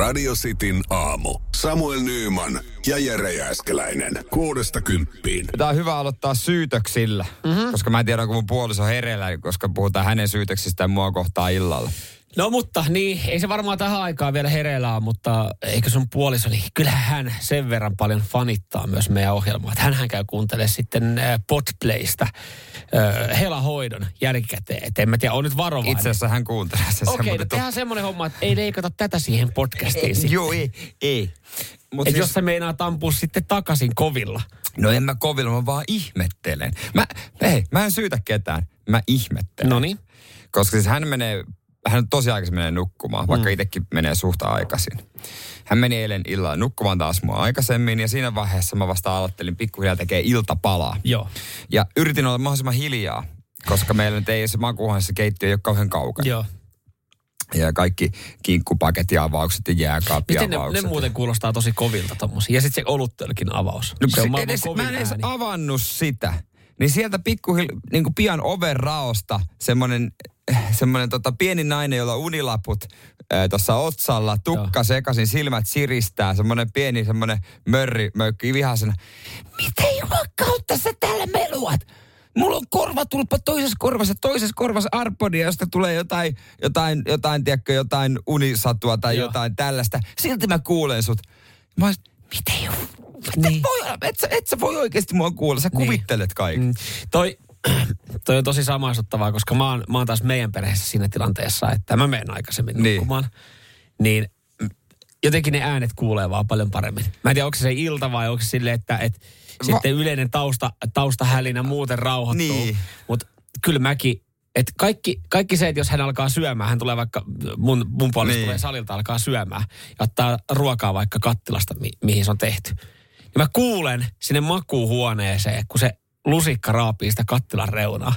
Radio Cityn aamu. Samuel Nyyman ja Jere Jääskeläinen. Kuudesta kymppiin. Tämä on hyvä aloittaa syytöksillä, mm-hmm. koska mä en tiedä, onko mun puoliso hereillä, koska puhutaan hänen syytöksistään mua kohtaa illalla. No mutta niin, ei se varmaan tähän aikaan vielä hereillä ole, mutta eikö sun puoliso, niin kyllähän hän sen verran paljon fanittaa myös meidän ohjelmaa. Että hänhän käy kuuntelemaan sitten äh, Podplaysta äh, Hela Hoidon jälkikäteen. Että en mä tiedä, on nyt varovainen. Itse asiassa hän kuuntelee se Okei, okay, semmoinen no tehdään semmoinen homma, että ei leikata tätä siihen podcastiin sitten. Joo, ei, ei. Mut Et siis- jos se meinaa tampua sitten takaisin kovilla. No en mä kovilla, mä vaan ihmettelen. Mä, hei, mä en syytä ketään, mä ihmettelen. No niin. Koska siis hän menee, hän tosi aikaisin menee nukkumaan, vaikka mm. itsekin menee suhta aikaisin. Hän meni eilen illalla nukkumaan taas mua aikaisemmin ja siinä vaiheessa mä vasta aloittelin pikkuhiljaa tekee iltapalaa. Joo. Ja yritin olla mahdollisimman hiljaa, koska meillä nyt ei se makuuhuoneessa keittiö ei ole kauhean kaukana. Joo. Ja kaikki kinkkupakettiavaukset ja Miten ne, ne muuten kuulostaa tosi kovilta tommosia. Ja sitten se oluttölkin avaus. No, se on se edes, kovin mä en edes avannut sitä. Niin sieltä pikkuhil, niin kuin pian oven raosta semmoinen semmoinen tota pieni nainen, jolla on unilaput tuossa otsalla, tukka Joo. sekaisin, silmät siristää, semmoinen pieni semmoinen mörri, möykki vihasena. Miten juman kautta sä täällä meluat? Mulla on korvatulppa toisessa korvassa, toisessa korvassa arpodia, josta tulee jotain, jotain, jotain, tiedätkö, jotain unisatua tai Joo. jotain tällaista. Silti mä kuulen sut. Mä olisin, miten ju... Miten Niin. voi olla? Et sä, et sä voi oikeasti mua kuulla. Sä Niin. kuvittelet kaiken. Mm. Toi, toi on tosi samaistuttavaa, koska mä oon, mä oon taas meidän perheessä siinä tilanteessa, että mä menen aikaisemmin Niin. nukkumaan. Niin mm, jotenkin ne äänet kuulee vaan paljon paremmin. Mä en tiedä, onko se se ilta vai onko se silleen, että, että sitten yleinen tausta, taustahälinä muuten rauhoittuu. Niin. Mutta kyllä mäkin, että kaikki, kaikki se, että jos hän alkaa syömään, hän tulee vaikka, mun, mun puolesta Niin. tulee salilta, alkaa syömään ja ottaa ruokaa vaikka kattilasta, mi, mihin se on tehty. Ja mä kuulen sinne makuuhuoneeseen, kun se lusikka raapii sitä kattilan reunaa.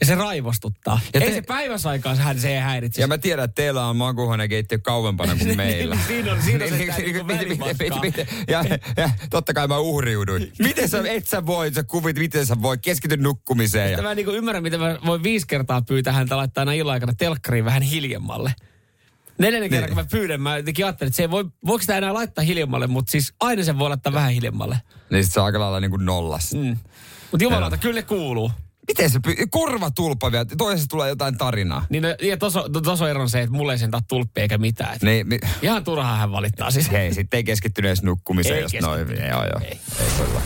Ja se raivostuttaa. Ja Ei te- se päiväsaikaan sehän se ei häiritse. Ja mä tiedän, että teillä on makuuhuonekeittiö kauempana kuin meillä. Siinä on- siinä on se tää niinku ja, ja, totta kai mä uhriuduin. Miten sä, et sä voi, sä kuvit, miten sä voi, keskity nukkumiseen. Ja, mä en niin ymmärrän, miten mä voin viisi kertaa pyytää häntä laittaa aina illan aikana telkkariin vähän hiljemmalle. Neljännen kerran, Niin. kun mä pyydän, mä jotenkin ajattelin, että se ei voi, voiko sitä enää laittaa hiljemmalle, mutta siis aina se voi laittaa vähän hiljemmalle. niin sit se on aika lailla niin kuin nollas. Mm. Mutta jumalauta, kyllä ne kuuluu. Miten se, py- korvatulppa vielä, toisessa tulee jotain tarinaa. Niin, no, ja tuossa tos on ero se, että mulle ei sen taa tulppi eikä mitään. Et Niin, mi, Ihan turhaan hän valittaa siis. hei, sitten ei keskittynyt edes nukkumiseen, Ei jos noin. Joo, joo. Ei. ei kyllä.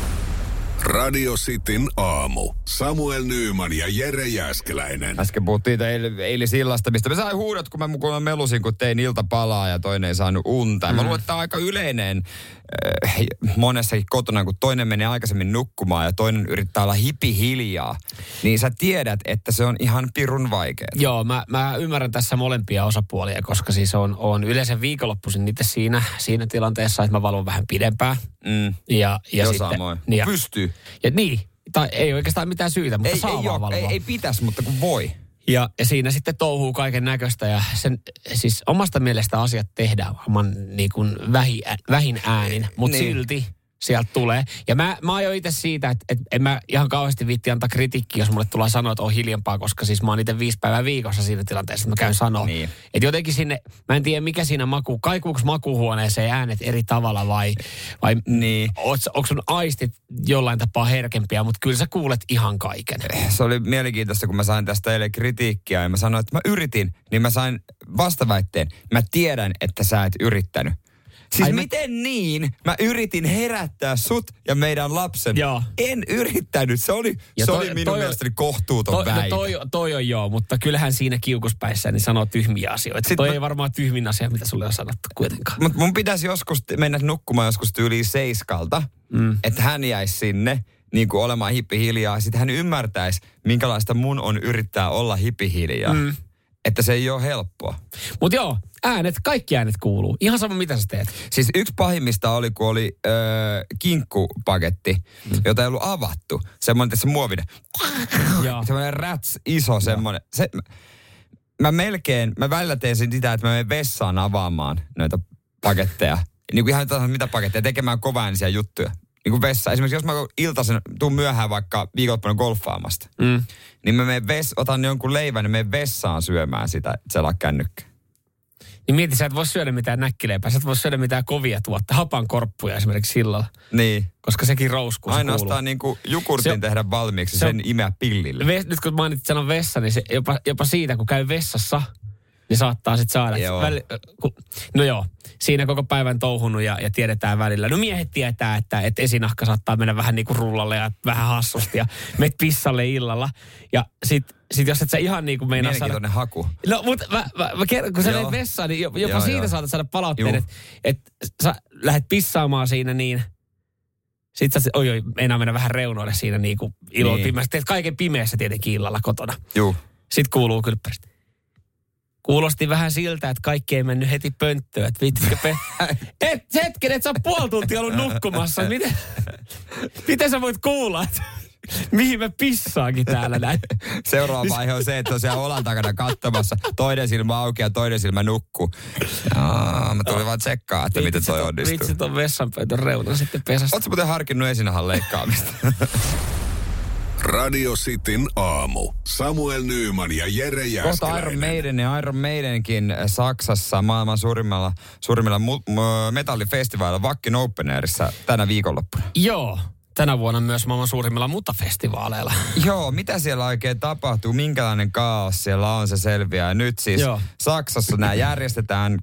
Radio Cityn aamu. Samuel Nyyman ja Jere Jääskeläinen. Äsken puhuttiin eilen, eilisillasta, mistä mä sain huudot, kun mä, kun mä melusin, kun tein iltapalaa ja toinen ei saanut unta. Mm. Mä luulen, että tämä on aika yleinen monessakin kotona, kun toinen menee aikaisemmin nukkumaan ja toinen yrittää olla hipi hiljaa. Niin sä tiedät, että se on ihan pirun vaikeaa. Joo, mä, mä ymmärrän tässä molempia osapuolia, koska siis on, on yleensä viikonloppuisin itse siinä, siinä tilanteessa, että mä valvon vähän pidempään. Mm. Ja, ja Joo, sitten, samoin. Niin, ja, Pystyy. ja niin, tai ei oikeastaan mitään syytä, mutta Ei, saa ei, vaan valvoa. ei, ei pitäisi, mutta kun voi. Ja, siinä sitten touhuu kaiken näköistä ja sen, siis omasta mielestä asiat tehdään varmaan niin kuin vähin, vähin äänin, mutta niin. silti sieltä tulee. Ja mä, mä aion itse siitä, että, että en mä ihan kauheasti viitti antaa kritiikkiä, jos mulle tulee sanoa, että on hiljempaa, koska siis mä oon itse viisi päivää viikossa siinä tilanteessa, että mä käyn sanoa. Niin. Että jotenkin sinne, mä en tiedä mikä siinä maku, kaikuuko makuuhuoneeseen äänet eri tavalla vai, vai Niin. onko sun aistit jollain tapaa herkempiä, mutta kyllä sä kuulet ihan kaiken. se oli mielenkiintoista, kun mä sain tästä eilen kritiikkiä ja mä sanoin, että mä yritin, niin mä sain vastaväitteen. Mä tiedän, että sä et yrittänyt. Siis Ai miten niin? Mä yritin herättää sut ja meidän lapsen. Joo. En yrittänyt. Se oli, Ja se toi- oli minun toi on- mielestäni kohtuuton Toi, no väite. toi, toi on joo, mutta kyllähän siinä kiukuspäissä niin sanoo tyhmiä asioita. Sit Sit toi mä- ei varmaan tyhmin asia, mitä sulle on sanottu kuitenkaan. Mutta mun pitäisi joskus mennä nukkumaan joskus tyyliin seiskalta, mm. että hän jäisi sinne niin kuin olemaan hippi hiljaa. Sitten hän ymmärtäisi, minkälaista mun on yrittää olla hippi hiljaa. Mm. Että se ei ole helppoa. Mutta joo, äänet, kaikki äänet kuuluu. Ihan sama mitä sä teet. Siis yksi pahimmista oli, kun oli öö, kinkkupaketti, mm. jota ei ollut avattu. Semmoinen se muovinen. Joo. Semmoinen rats iso semmoinen. Se, mä melkein, mä välillä teen sitä, että mä menen vessaan avaamaan noita paketteja. Niin kuin ihan mitä paketteja, tekemään kovaäänisiä juttuja. Niin kuin vessa. Esimerkiksi jos mä iltaisen tuun myöhään vaikka viikonloppuna golfaamasta, Mm. niin mä menen ves, otan jonkun leivän ja menen vessaan syömään sitä, että selaa kännykkä. Niin mieti, sä et voi syödä mitään näkkileipää, sä et voi syödä mitään kovia tuotta, hapan korppuja esimerkiksi sillalla, Niin. koska sekin rouskuu. se Ainoastaan kuuluu. niin kuin jukurtin Se- tehdä valmiiksi, se on- sen imeä pillille. Ves- nyt kun mainitsit sanan vessa, niin se jopa, jopa siitä, kun käy vessassa, niin saattaa sitten saada. Joo. Väli, äh, kun, no joo, siinä koko päivän touhunut ja, ja tiedetään välillä. No miehet tietää, että, että esinahka saattaa mennä vähän niin kuin rullalle ja vähän hassusti ja met pissalle illalla. Ja sit, sit jos et sä ihan niin kuin meinaa saada... Haku. No, mutta mä, mä, mä kerron, kun sä Joo. menet vessaan, niin jopa Joo, siitä joo. saatat saada palautteen, että et sä lähdet pissaamaan siinä niin... Sitten sä, oi oi, enää mennä vähän reunoille siinä niin kuin ilon Niin. niin. pimeässä. Teet kaiken pimeässä tietenkin illalla kotona. Juu. Sitten kuuluu kylppäristä. Kuulosti vähän siltä, että kaikki ei mennyt heti pönttöön. Että viittisikö pe... et hetken, et sä oot puoli tuntia ollut nukkumassa. Miten, miten sä voit kuulla, mihin mä pissaankin täällä näin? Seuraava vaihe on se, että on siellä olan takana katsomassa. Toinen silmä auki ja toinen silmä nukkuu. Jaa, mä tulin vaan tsekkaa, että miten toi onnistuu. Vitsi ton vessanpöytön reunan sitten pesästä. Oletko muuten harkinnut esinahan leikkaamista? Radio Cityn aamu. Samuel Nyyman ja Jere Kohta Jääskeläinen. Iron Maiden ja Iron Maidenkin Saksassa maailman suurimmalla, suurimmilla mu- mu- metallifestivaalilla Vakkin Open Airissa tänä viikonloppuna. Joo, tänä vuonna myös maailman suurimmilla mutafestivaaleilla. Joo, mitä siellä oikein tapahtuu? Minkälainen kaos siellä on, se selviää. Nyt siis Joo. Saksassa nämä järjestetään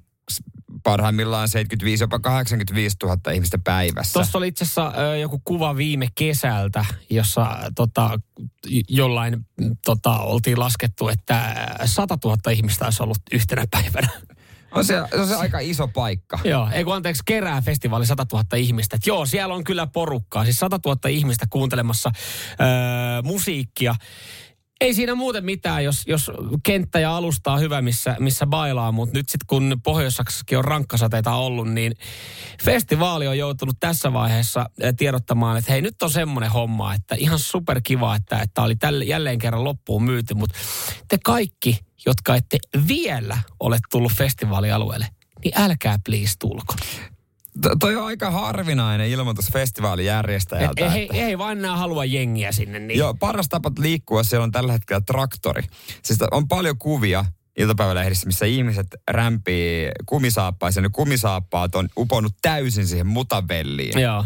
parhaimmillaan 75 jopa 85 000 ihmistä päivässä. Tuossa oli itse asiassa ö, joku kuva viime kesältä, jossa tota, jollain mm, tota, oltiin laskettu, että 100 000 ihmistä olisi ollut yhtenä päivänä. On se, se on se aika iso paikka. Joo, ei kun anteeksi, kerää festivaali 100 000 ihmistä. Et joo, siellä on kyllä porukkaa. Siis 100 000 ihmistä kuuntelemassa öö, musiikkia. Ei siinä muuten mitään, jos, jos kenttä ja alusta on hyvä, missä, missä bailaa, mutta nyt sitten kun Pohjois-Saksassakin on rankkasateita ollut, niin festivaali on joutunut tässä vaiheessa eh, tiedottamaan, että hei nyt on semmoinen homma, että ihan superkiva, että, että oli tälle, jälleen kerran loppuun myyty, mutta te kaikki, jotka ette vielä ole tullut festivaalialueelle, niin älkää please tulko. To, toi on aika harvinainen ilmoitus festivaalin Et, järjestäjältä. ei, että- ei vaan enää halua jengiä sinne. Niin. Joo, paras tapa liikkua siellä on tällä hetkellä traktori. Siis on paljon kuvia iltapäivälehdissä, missä ihmiset rämpii kumisaappaisiin. Ne kumisaappaat on uponnut täysin siihen mutavelliin. Joo.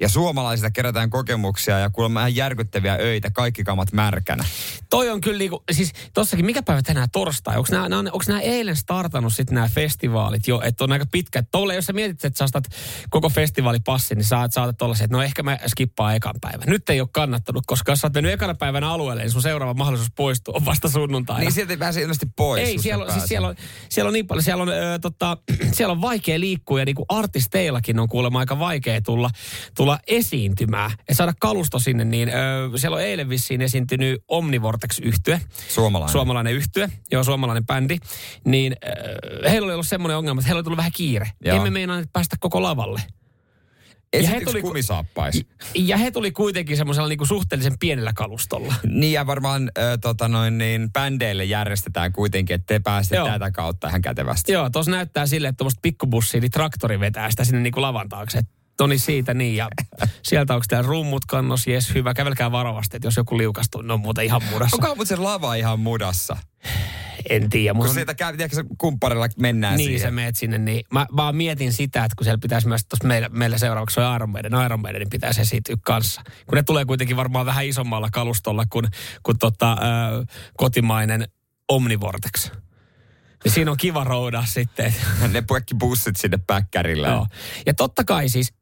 Ja suomalaisilta kerätään kokemuksia ja kuulemma ihan järkyttäviä öitä, kaikki kamat märkänä. Toi on kyllä niinku, siis tossakin, mikä päivä tänään torstai? Onko nämä, nämä, onko nämä eilen startannut sitten nämä festivaalit jo, että on aika pitkä. Tolle, jos sä mietit, että sä ostat koko festivaalipassin, niin saatat, saatat olla se, että no ehkä mä skippaan ekan päivän. Nyt ei ole kannattanut, koska jos sä oot mennyt ekana päivänä alueelle, niin sun seuraava mahdollisuus poistua on vasta sunnuntaina. Niin sieltä ei pääse ilmeisesti pois. Ei, siellä, on, siis siellä, on, siellä on niin paljon, siellä on, ö, tota, siellä on vaikea liikkua ja niin kuin artisteillakin on kuulemma aika vaikea tulla, tulla esiintymään ja saada kalusto sinne, niin ö, siellä on eilen vissiin esiintynyt Omnivortex-yhtye. Suomalainen. Suomalainen yhtye, joo, suomalainen bändi. Niin ö, heillä oli ollut semmoinen ongelma, että heillä oli tullut vähän kiire. Joo. Emme meinaa päästä koko lavalle. ja he tuli- kumisaappais. Ja he tuli kuitenkin semmoisella niin kuin suhteellisen pienellä kalustolla. Niin ja varmaan äh, tota noin, niin, bändeille järjestetään kuitenkin, että te pääsette Joo. tätä kautta ihan kätevästi. Joo, tuossa näyttää sille, että tuommoista pikkubussia, niin traktori vetää sitä sinne niin kuin lavan taakse. No niin siitä niin, ja sieltä onko täällä rummut kannos, jes hyvä, kävelkää varovasti, että jos joku liukastuu, ne on muuten ihan mudassa. Onko mutta se lava ihan mudassa? En tiedä, Kun mutta sieltä käy, tiedätkö, se kumpparilla mennään niin siihen. sä meet sinne, niin mä vaan mietin sitä, että kun siellä pitäisi myös tuossa meillä, meillä seuraavaksi on Iron Maiden, Iron Maidenin pitäisi esiintyä kanssa. Kun ne tulee kuitenkin varmaan vähän isommalla kalustolla kuin, kuin tota, ö, kotimainen Omnivortex. Niin siinä on kiva roudaa sitten. Ne puekki bussit sinne päkkärillä. Joo. Ja totta kai siis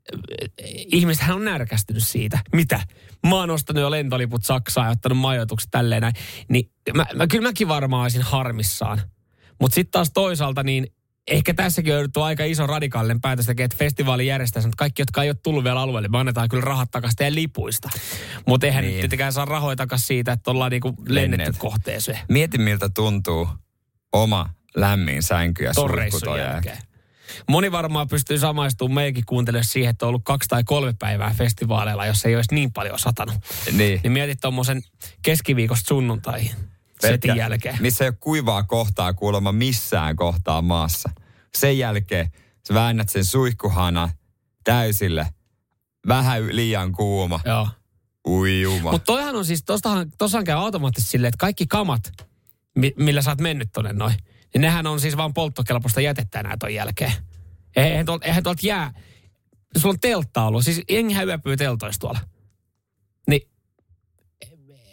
ihmisethän on närkästynyt siitä. Mitä? Mä oon ostanut jo lentoliput Saksaan ja ottanut majoitukset tälleen näin. Niin mä, mä, kyllä mäkin varmaan olisin harmissaan. Mutta sitten taas toisaalta niin ehkä tässäkin on jouduttu aika iso radikaalinen päätös tekemään, että festivaali järjestää että kaikki, jotka ei ole tullut vielä alueelle, me annetaan kyllä rahat takaisin teidän lipuista. Mutta eihän Niin. niin. nyt tietenkään saa rahoja takaisin siitä, että ollaan niinku lennetty Lennet. kohteeseen. Mieti, miltä tuntuu oma lämmin sänky ja jälkeen. Moni varmaan pystyy samaistumaan meidänkin kuuntelemaan siihen, että on ollut kaksi tai kolme päivää festivaaleilla, jos ei olisi niin paljon satanut. Niin. Niin mietit tuommoisen keskiviikosta sunnuntaihin setin jälkeen. Missä ei ole kuivaa kohtaa kuulemma missään kohtaa maassa. Sen jälkeen sä väännät sen suihkuhana täysille. Vähän liian kuuma. Joo. Ui juma. Mutta toihan on siis, tostahan, tossahan käy automaattisesti silleen, että kaikki kamat, mi- millä sä oot mennyt tonne noin, niin nehän on siis vaan polttokelpoista jätettä enää ton jälkeen. Eihän tuolta, eihän tuolta jää. Sulla on teltta ollut, siis jengihän yöpyy teltoista tuolla. Niin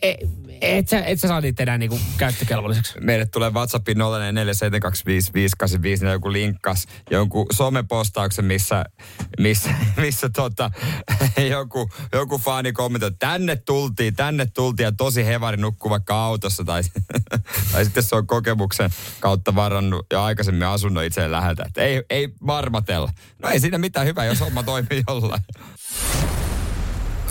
et, et, sä, et sä saa niitä enää niinku käyttökelvolliseksi. Meille tulee WhatsAppin 04725585, niin joku linkkas jonkun somepostauksen, missä, missä, missä tota, joku, joku fani kommentoi, tänne tultiin, tänne tultiin ja tosi hevari nukkuu vaikka autossa tai, tai sitten se on kokemuksen kautta varannut ja aikaisemmin asunnon itse läheltä. Että ei, ei varmatella. No ei siinä mitään hyvää, jos homma toimii jollain.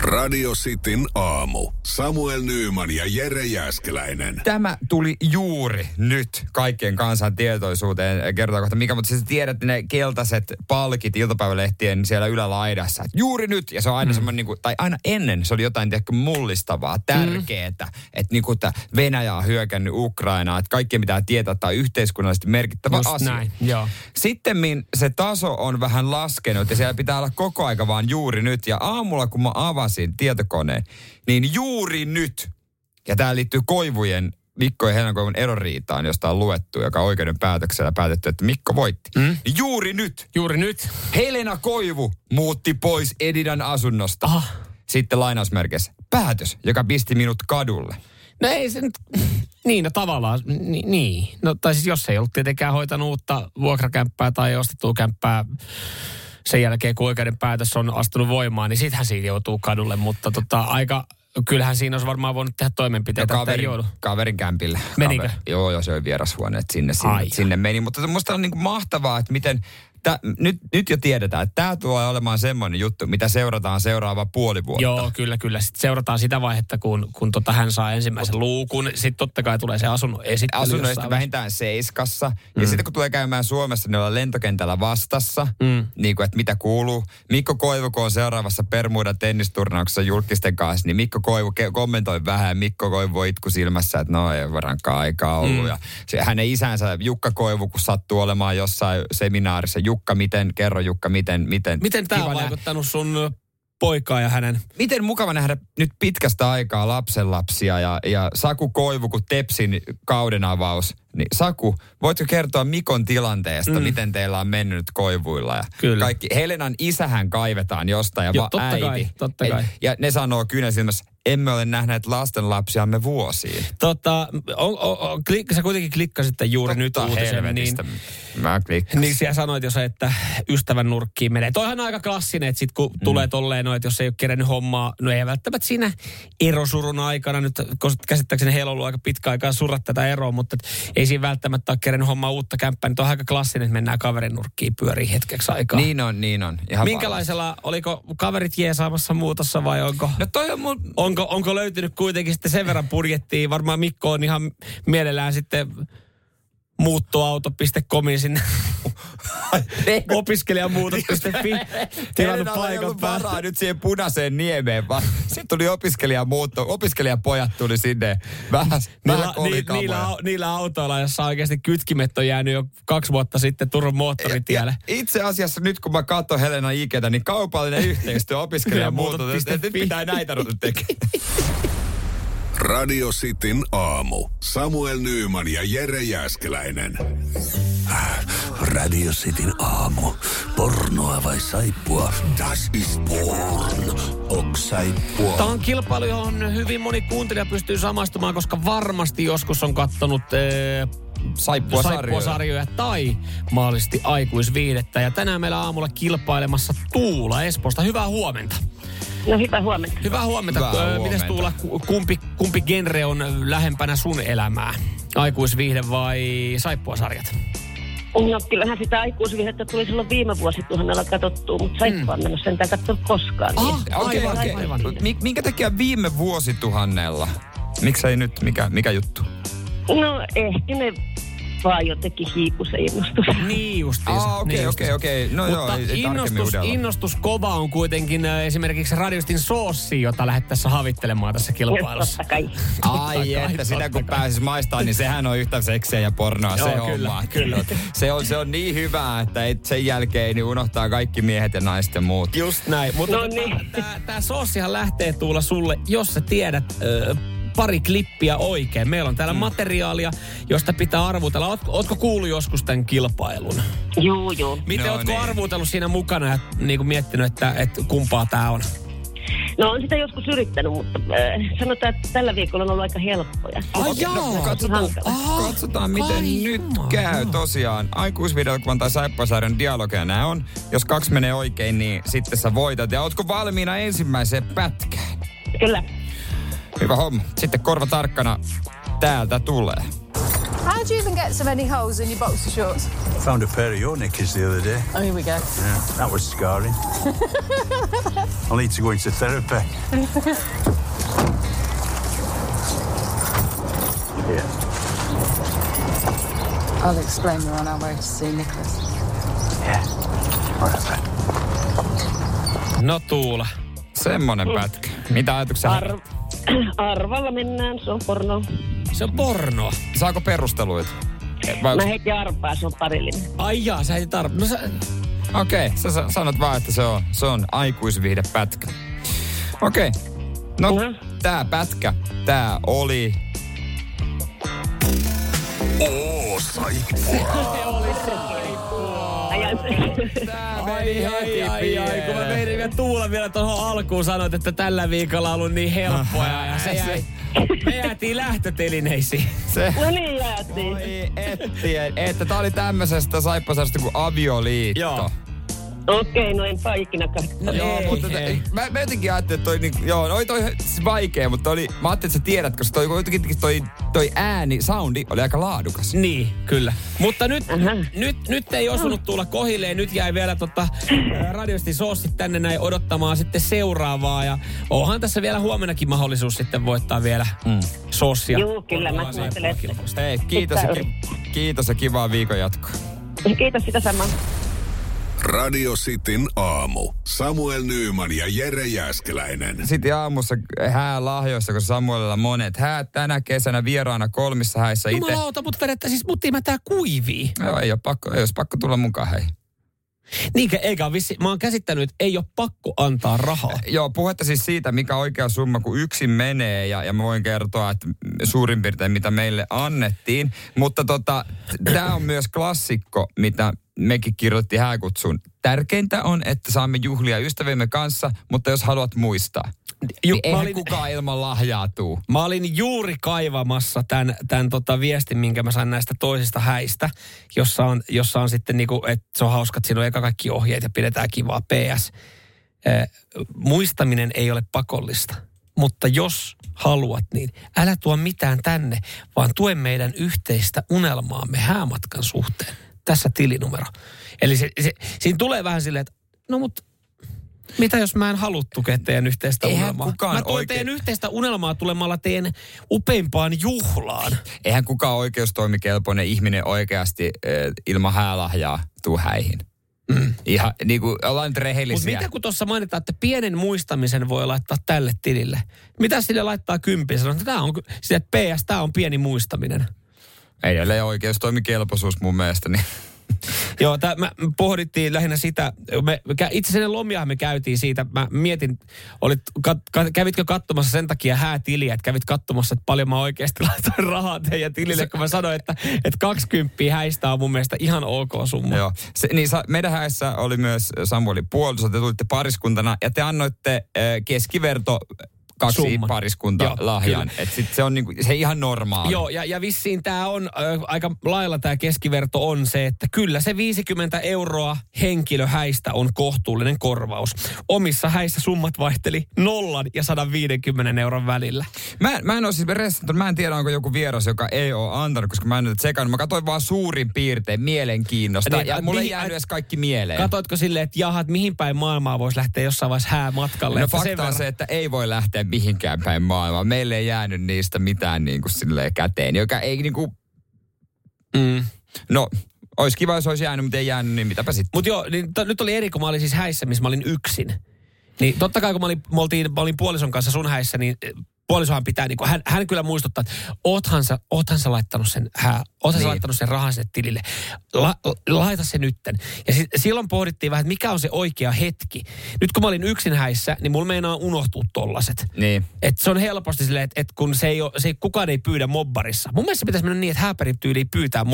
Radio Cityn aamu. Samuel Nyyman ja Jere Jäskeläinen. Tämä tuli juuri nyt kaikkien kansan tietoisuuteen kertoa kohta mikä, mutta siis tiedät ne keltaiset palkit iltapäivälehtien siellä ylälaidassa. Et juuri nyt, ja se on aina mm. semmoinen, niin kuin, tai aina ennen se oli jotain tiedätkö, mullistavaa, tärkeää, mm. että niin kuin, että Venäjä on hyökännyt Ukrainaa, että kaikki pitää tietää, että on yhteiskunnallisesti merkittävä Just asia. näin, joo. Sitten se taso on vähän laskenut ja siellä pitää olla koko aika vaan juuri nyt. Ja aamulla kun mä avasin tietokoneen, niin juuri nyt, ja tämä liittyy Koivujen Mikko ja Helena Koivun eroriitaan, josta on luettu, joka on oikeuden päätöksellä päätetty, että Mikko voitti. Mm? Juuri nyt. Juuri nyt. Helena Koivu muutti pois Edidan asunnosta. Aha. Sitten lainausmerkeissä. Päätös, joka pisti minut kadulle. No ei se nyt, niin no tavallaan, ni, niin. No tai siis jos ei ollut tietenkään hoitanut uutta vuokrakämppää tai ostettua kämppää sen jälkeen, kun oikeuden päätös on astunut voimaan, niin sittenhän siitä joutuu kadulle. Mutta tota, aika, kyllähän siinä olisi varmaan voinut tehdä toimenpiteitä, no, että kaverin, joudu. kaverin kämpillä. Menikö? Kaveri, joo, joo, se oli vierashuone, että sinne, sinne, Ai. sinne meni. Mutta musta on niin kuin mahtavaa, että miten, tä, nyt, nyt jo tiedetään, että tämä tulee olemaan semmoinen juttu, mitä seurataan seuraava puoli vuotta. Joo, kyllä, kyllä. Sitten seurataan sitä vaihetta, kun, kun tota hän saa ensimmäisen luukun. Sitten totta kai tulee se asunnon esittely. asunnoista jossain vähintään seiskassa. Mm. Ja sitten kun tulee käymään Suomessa, niin ollaan lentokentällä vastassa, mm. niin kuin, että mitä kuuluu. Mikko Koivu, kun on seuraavassa Permuudan tennisturnauksessa julkisten kanssa, niin Mikko Koivu ke- kommentoi vähän. Mikko Koivu itku silmässä, että no ei varankaan aikaa ollut. Mm. Ja se, hänen isänsä Jukka Koivu, kun sattuu olemaan jossain seminaarissa. Jukka, miten, kerro Jukka, miten, miten. Miten tämä on nä- vaikuttanut sun poikaa ja hänen... Miten mukava nähdä nyt pitkästä aikaa lapsenlapsia ja, ja Saku Koivu, kun Tepsin kauden avaus. Niin Saku, voitko kertoa Mikon tilanteesta, mm. miten teillä on mennyt nyt Koivuilla? Ja Kyllä. Kaikki, Helenan isähän kaivetaan jostain ja Joo, va- totta äiti. kai, totta kai. ja ne sanoo kyynelsilmässä, emme ole nähneet lastenlapsiamme vuosiin. Tota, on, on, on, klik, sä kuitenkin klikkasit juuri nyt Totta uutisen, niin. Mä klikkasin. niin siellä sanoit jo se, että ystävän nurkkiin menee. Toihan on aika klassinen, että sit kun mm. tulee tolleen, no, että jos ei ole kerennyt hommaa, no ei välttämättä siinä erosurun aikana, nyt koska käsittääkseni heillä on ollut aika pitkä aikaa surra tätä eroa, mutta et ei siinä välttämättä ole kerennyt hommaa uutta kämppää, niin on aika klassinen, että mennään kaverin nurkkiin pyörii hetkeksi aikaa. Niin on, niin on. Ihan Minkälaisella, oliko kaverit jeesaamassa muutossa vai onko? varmasti. No toi on mun... Onko, onko löytynyt kuitenkin sitten sen verran budjettia? Varmaan Mikko on ihan mielellään sitten muuttoauto.comin sinne opiskelijamuutos.fi tilannut paikan varaa nyt siihen punaiseen niemeen, vaan sitten tuli opiskelijamuutto. Opiskelijapojat tuli sinne vähän, vähän Niillä, ni, kolikamoja. niillä, niillä autoilla, jossa oikeasti kytkimet on jäänyt jo kaksi vuotta sitten Turun moottoritielle. Ja itse asiassa nyt kun mä katson Helena Iketä, niin kaupallinen yhteistyö opiskelijamuuto, että nyt pitää näitä ruveta tekemään. Radio Cityn aamu. Samuel Nyyman ja Jere Jäskeläinen. Radio Cityn aamu. Pornoa vai saippua? Das ist porn. Ok saippua. Tämä on kilpailu, johon hyvin moni kuuntelija pystyy samastumaan, koska varmasti joskus on kattonut ee, Saippua sarjoja. tai mahdollisesti aikuisviihdettä. Ja tänään meillä aamulla kilpailemassa Tuula Espoosta. Hyvää huomenta. No hyvää huomenta. Hyvää huomenta. Hyvää Ö, Mites huomenta. Tuula, ku- kumpi, kumpi genre on lähempänä sun elämää? Aikuisviihde vai saippuasarjat? No kyllähän sitä aikuisvihdettä tuli silloin viime vuosituhannella katsottua, mutta saippua mm. mennä sentään katsoa koskaan. Ah, Niin. Okei, Aivan, okei. aivan. Mik- Minkä takia viime vuosituhannella? Miksei nyt? Mikä, mikä juttu? No ehkä ne vaan jotenkin hiipu se innostus. Niin justiinsa. Ah, okei, niin okei, justiinsa. okei. No joo, Mutta tarkemmin innostus, innostus kova on kuitenkin äh, esimerkiksi Radiostin soossi, jota lähdet tässä havittelemaan tässä kilpailussa. Totta kai. Ai kai, että sitä kun kai. pääsis maistamaan, niin sehän on yhtä seksiä ja pornoa se Joo, kyllä, homma. kyllä. Se on, se on niin hyvää, että et sen jälkeen niin unohtaa kaikki miehet ja naiset ja muut. Just näin. Mutta No tota, niin. tää, tää soossihan lähtee tuulla sulle, jos sä tiedät ö, pari klippiä oikein. Meillä on täällä mm. materiaalia, josta pitää arvutella. Ootko, ootko kuullut joskus tämän kilpailun? Juu, juu. Miten No ootko niin. arvutellut siinä mukana ja niin kuin miettinyt, että, että kumpaa tämä on? No on sitä joskus yrittänyt, mutta äh, sanotaan, että tällä viikolla on ollut aika helppoja. Ai Okei, no, katsotaan, Hankala. katsotaan, miten Ai nyt jumala. käy tosiaan. Aikuisvideokuvan tai Saippasarjan dialogeja nämä on. Jos kaksi menee oikein, niin sitten sä voitat. Ja ootko valmiina ensimmäiseen pätkään? Kyllä. Hyvä homma. Sitten korva tarkkana. Täältä tulee. How do you even get so many holes in your boxer shorts? Found a pair of your knickers the other day. Oh, here we go. Yeah, that was scarring. I'll need to go into therapy. Here. I'll explain we're on our way to see Nicholas. Yeah. All right, then. No Tuula. Semmonen pätkä. Mitä ajatuksia? Ar- arvalla mennään, se on porno. Se on pornoa. Saako perusteluita? Vai Mä heitin arpaa, se on parillinen. Ai jaa, sä ei tarvitse. No sä, Okei, okay, sä sa- sanot vaan, että se on, se on aikuisviihde pätkä. Okei. Okay. No, Mhm. tää pätkä, tää oli... Oo, saippua. Ajan Tää ai, ai, ai, ai, kun mä menin vielä Tuula vielä tuohon alkuun sanoit, että tällä viikolla on ollut niin helppoa ja se jäi, me jäätiin lähtötelineisiin. Se... No niin jäätiin. Oi, ettien, että tää oli tämmöisestä saippasarjasta kuin avioliitto. Joo. Okei, no enpä ikinä. No Joo, ei, mutta ei. t- mä, mä jotenkin ajattelin, että toi, niin, joo, no, toi siis vaikea, mutta oli, mä ajattelin, että sä tiedät, koska toi, jotenkin toi, toi ääni, soundi oli aika laadukas. Niin, kyllä. Mutta nyt, Aha. nyt, nyt ei osunut tulla kohilleen. Nyt jäi vielä tota, radiosti soossit tänne näin odottamaan sitten seuraavaa. Ja onhan tässä vielä huomennakin mahdollisuus sitten voittaa vielä mm. soossia. Juu, kyllä mä kuuntelen. saippua-kilpailusta. Hei, kiitos ja, kiitos ja kivaa viikon jatkoa. Kiitos sitä samaa. Radio Cityn aamu. Samuel Nyyman ja Jere Jäskeläinen. Sitten aamussa häälahjoissa, kun Samuelilla monet häät tänä kesänä vieraana kolmissa häissä itse. Jumalauta, mutta vedettä siis muttiin mä tää kuivii. Joo, ei ole pakko, ei olisi pakko tulla mukaan, hei. Niinkö, eikä ole vissi, mä oon käsittänyt, että ei ole pakko antaa rahaa. Joo, puhetta siis siitä, mikä oikea summa, kun yksin menee, ja, ja mä voin kertoa, että suurin piirtein mitä meille annettiin. Mutta tota, tämä on myös klassikko, mitä mekin kirjoitti hääkutsuun. Tärkeintä on, että saamme juhlia ystäviemme kanssa, mutta jos haluat muistaa, Ju- niin mä eihän olin- kukaan ilman lahjaa tuu. Mä olin juuri kaivamassa tämän, tämän tota viestin, minkä mä sain näistä toisista häistä, jossa on, jossa on sitten niinku, että se on hauska, että siinä on eka kaikki ohjeet ja pidetään kivaa. PS. Eh, muistaminen ei ole pakollista, mutta jos haluat, niin älä tuo mitään tänne, vaan tue meidän yhteistä unelmaamme häämatkan suhteen. Tässä tilinumero. Eli se, se, siinä tulee vähän silleen, että no mutta mitä jos mä en halua tukea teidän yhteistä Eihän unelmaa? kukaan mä tuen oikein- teidän yhteistä unelmaa tulemalla teidän upeimpaan juhlaan. Eihän kukaan oikeustoimikelpoinen ihminen oikeasti äh, ilman häälahjaa tuu häihin. Mm. Ihan niin kuin ollaan nyt Mutta rehellisiä. mitä kun tuossa mainitaan, että pienen muistamisen voi laittaa tälle tilille? Mitä sille laittaa kymppiä? Sanoo, että tämä on, että PS, tämä on pieni muistaminen. Edelleen oikeustoimikelpoisuus mun mielestä. Niin. Joo, tää, mä me pohdittiin lähinnä sitä, me, itse asiassa lomia me käytiin siitä, mä mietin, olit, kat, kat, kävitkö katsomassa sen takia häätiliä, että kävit katsomassa, että paljon mä oikeasti laitoin rahaa teidän tilille, kun mä sanoin, että, että 20 häistä on mun mielestä ihan ok summa. Joo. Se, niin sa, meidän häissä oli myös Samuelin puoliso, te tulitte pariskuntana ja te annoitte äh, keskiverto kaksi Summan. pariskunta Joo, lahjan. kyllä. Et sit se on niinku, se ihan normaali. Joo, ja, ja vissiin tämä on, ö, aika lailla tämä keskiverto on se, että kyllä se 50 euroa henkilöhäistä on kohtuullinen korvaus. Omissa häissä summat vaihteli nollan ja 150 euron välillä. Mä, mä en ole siis ressannut, mä en tiedä onko joku vieras, joka ei ole antanut, koska mä en nyt sekannut. Mä katsoin vaan suurin piirtein mielenkiinnosta Niin, ja et mulle ei jäänyt et- edes kaikki mieleen. Katoitko silleen, että jahat, mihin päin maailmaa voisi lähteä jossain vaiheessa häämatkalle? No fakta on verran- se, että ei voi lähteä mihinkään päin maailmaa. Meille ei jäänyt niistä mitään niin kuin silleen käteen, joka ei niin kuin, Mm. no, olisi kiva, jos olisi jäänyt, mutta ei jäänyt, niin mitäpä sitten. Mutta joo, niin to, nyt oli eri, kun mä olin siis häissä, missä mä olin yksin. Niin totta kai kun mä olin, me oltiin, mä olin puolison kanssa sun häissä, niin puolisohan pitää, niin kuin, hän, hän kyllä muistuttaa, että oothan sä, oothan sä laittanut sen, hää, oothan niin. sä laittanut sen rahan sinne tilille. La, laita se nytten. Ja si, silloin pohdittiin vähän, että mikä on se oikea hetki. Nyt kun mä olin yksin häissä, niin mulla meinaa unohtua tollaset. Niin. Et se on helposti silleen, että, että kun se ei, ole, se ei, kukaan ei pyydä mobbarissa. Mun mielestä se pitäisi mennä niin, että hääpärin tyyliin pyytää